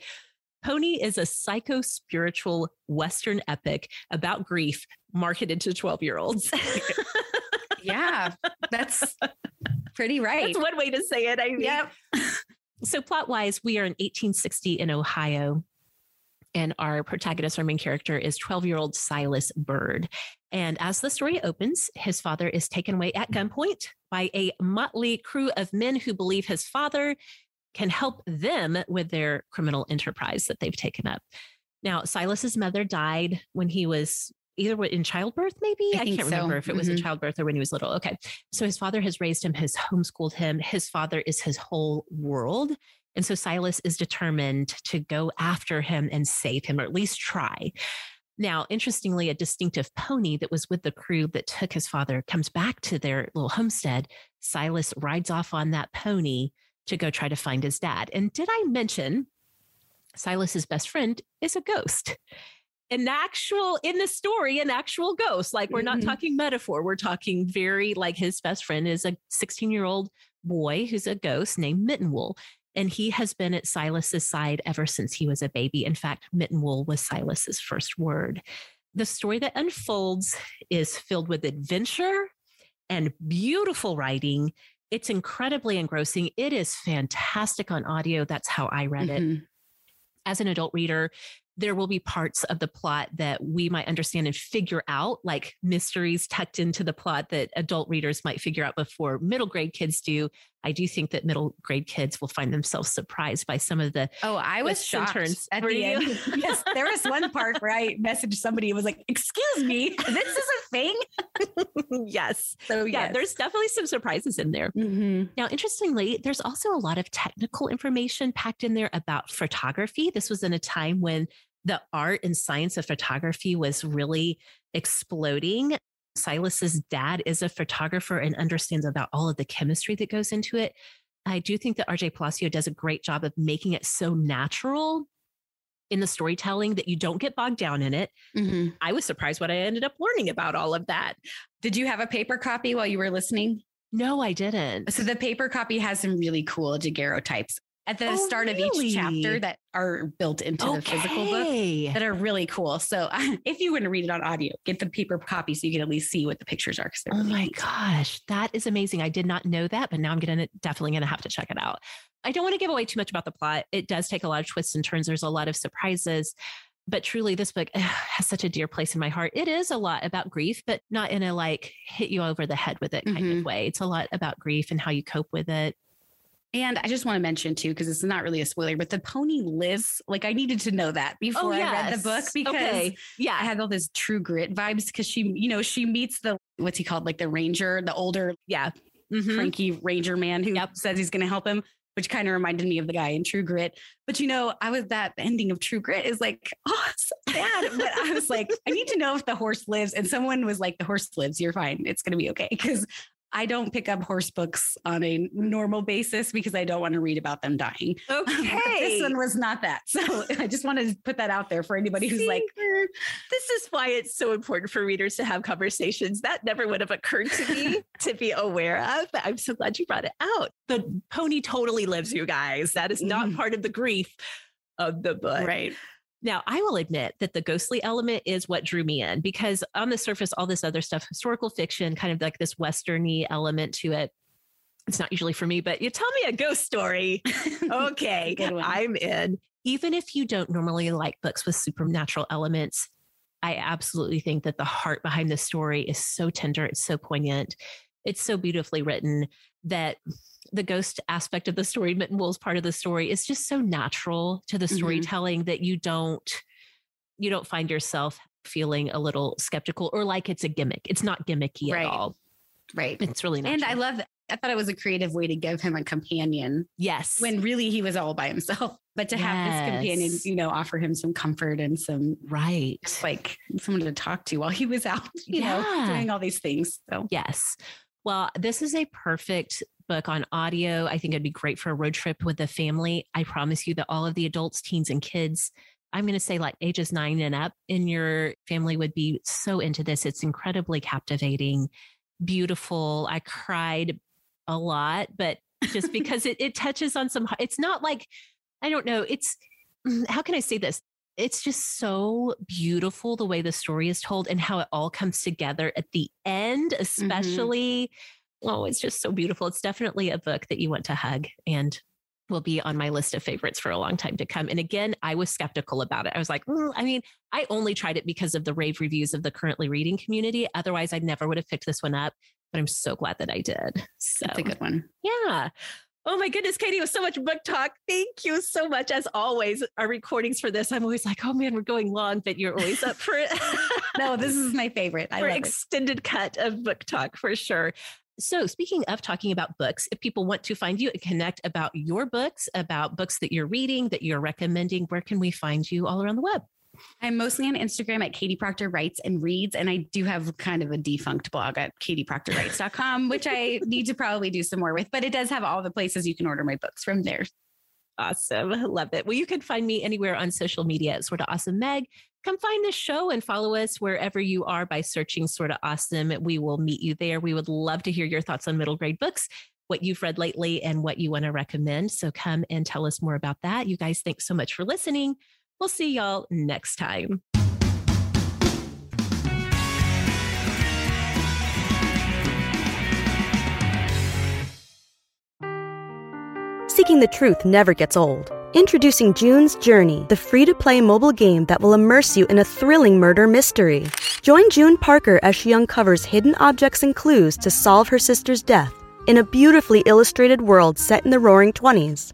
Pony is a psycho spiritual Western epic about grief marketed to 12 year olds. <laughs> yeah, that's <laughs> pretty right. That's one way to say it. I mean, yep. so, plot wise, we are in 1860 in Ohio. And our protagonist, our main character, is 12 year old Silas Bird. And as the story opens, his father is taken away at gunpoint by a motley crew of men who believe his father can help them with their criminal enterprise that they've taken up. Now, Silas's mother died when he was either in childbirth, maybe. I, I can't so. remember if it was mm-hmm. in childbirth or when he was little. Okay. So his father has raised him, has homeschooled him. His father is his whole world. And so Silas is determined to go after him and save him, or at least try. Now, interestingly, a distinctive pony that was with the crew that took his father comes back to their little homestead. Silas rides off on that pony to go try to find his dad. And did I mention Silas's best friend is a ghost? An actual, in the story, an actual ghost. Like we're not mm-hmm. talking metaphor. We're talking very like his best friend is a 16 year old boy who's a ghost named Mittenwool. And he has been at Silas's side ever since he was a baby. In fact, Mittenwool was Silas's first word. The story that unfolds is filled with adventure and beautiful writing. It's incredibly engrossing. It is fantastic on audio. That's how I read mm-hmm. it. As an adult reader, there will be parts of the plot that we might understand and figure out, like mysteries tucked into the plot that adult readers might figure out before middle grade kids do. I do think that middle grade kids will find themselves surprised by some of the oh, I was shocked turns. at Were the you? end. <laughs> yes, there was one part where I messaged somebody and was like, "Excuse me, this is a thing." <laughs> yes, so yeah, yes. there's definitely some surprises in there. Mm-hmm. Now, interestingly, there's also a lot of technical information packed in there about photography. This was in a time when the art and science of photography was really exploding. Silas's dad is a photographer and understands about all of the chemistry that goes into it. I do think that RJ Palacio does a great job of making it so natural in the storytelling that you don't get bogged down in it. Mm-hmm. I was surprised what I ended up learning about all of that. Did you have a paper copy while you were listening? No, I didn't. So the paper copy has some really cool daguerreotypes at the oh, start really? of each chapter that are built into okay. the physical book that are really cool. So <laughs> if you want to read it on audio, get the paper copy so you can at least see what the pictures are. Oh really my neat. gosh, that is amazing. I did not know that, but now I'm gonna definitely gonna have to check it out. I don't want to give away too much about the plot. It does take a lot of twists and turns. There's a lot of surprises. But truly, this book ugh, has such a dear place in my heart. It is a lot about grief, but not in a like hit you over the head with it kind mm-hmm. of way. It's a lot about grief and how you cope with it and I just want to mention too, because it's not really a spoiler, but the pony lives. Like I needed to know that before oh, yes. I read the book because okay. yeah, I had all this true grit vibes because she, you know, she meets the what's he called, like the ranger, the older, yeah, mm-hmm. cranky ranger man who yep. says he's going to help him, which kind of reminded me of the guy in True Grit. But you know, I was that ending of True Grit is like, oh, so bad. but I was like, I need to know if the horse lives. And someone was like, the horse lives. You're fine. It's going to be okay. Because I don't pick up horse books on a normal basis because I don't want to read about them dying. <laughs> Okay. this one was not that. So <laughs> I just wanted to put that out there for anybody who's like, this is why it's so important for readers to have conversations. That never would have occurred to me <laughs> to be aware of. But I'm so glad you brought it out. The pony totally lives, you guys. That is not mm. part of the grief of the book. Right. Now, I will admit that the ghostly element is what drew me in because on the surface, all this other stuff, historical fiction, kind of like this westerny element to it, it's not usually for me, but you tell me a ghost story. <laughs> okay, I'm in. Even if you don't normally like books with supernatural elements, I absolutely think that the heart behind the story is so tender, it's so poignant, it's so beautifully written that the ghost aspect of the story, Mittenwool's part of the story, is just so natural to the mm-hmm. storytelling mm-hmm. that you don't you don't find yourself feeling a little skeptical or like it's a gimmick. It's not gimmicky right. at all. Right. It's really natural. And I love I thought it was a creative way to give him a companion Yes. when really he was all by himself. <laughs> But to have this companion, you know, offer him some comfort and some right. like someone to talk to while he was out, <laughs> you know, doing all these things. So Yes. Well, this is a perfect book on audio. I think it'd be great for a road trip with the family. I promise you that all of the adults, teens, and kids, I'm going to say like ages nine and up in your family would be so into this. It's incredibly captivating, beautiful. I cried a lot, but just <laughs> because it, it touches on some, it's not like, I don't know, it's, mm, how can I say this? It's just so beautiful the way the story is told and how it all comes together at the end, especially. Oh, it's just so beautiful. It's definitely a book that you want to hug and will be on my list of favorites for a long time to come. And again, I was skeptical about it. I was like, "Mm," I mean, I only tried it because of the rave reviews of the currently reading community. Otherwise, I never would have picked this one up. But I'm so glad that I did. So that's a good one. yeah. Oh my goodness, Kaytee, it was so much book talk. Thank you so much. As always, our recordings for this, I'm always like, oh man, we're going long, but you're always up for it. <laughs> No, this is my favorite. I for love it. extended cut of book talk for sure. So, speaking of talking about books, if people want to find you and connect about your books, about books that you're reading, that you're recommending, where can we find you all around the web? I'm mostly on Instagram at Kaytee Proctor Writes and Reads. And I do have kind of a defunct blog at katieproctorwrites.com, which I <laughs> need to probably do some more with, but it does have all the places you can order my books from there. Awesome. Love it. Well, you can find me anywhere on social media at Sorta Awesome Meg. Come find the show and follow us wherever you are by searching Sorta Awesome. We will meet you there. We would love to hear your thoughts on middle grade books, what you've read lately, and what you want to recommend. So come and tell us more about that. You guys, thanks so much for listening. We'll see y'all next time. Seeking the truth never gets old. Introducing June's Journey, the free to play mobile game that will immerse you in a thrilling murder mystery. Join June Parker as she uncovers hidden objects and clues to solve her sister's death in a beautifully illustrated world set in the roaring 20s.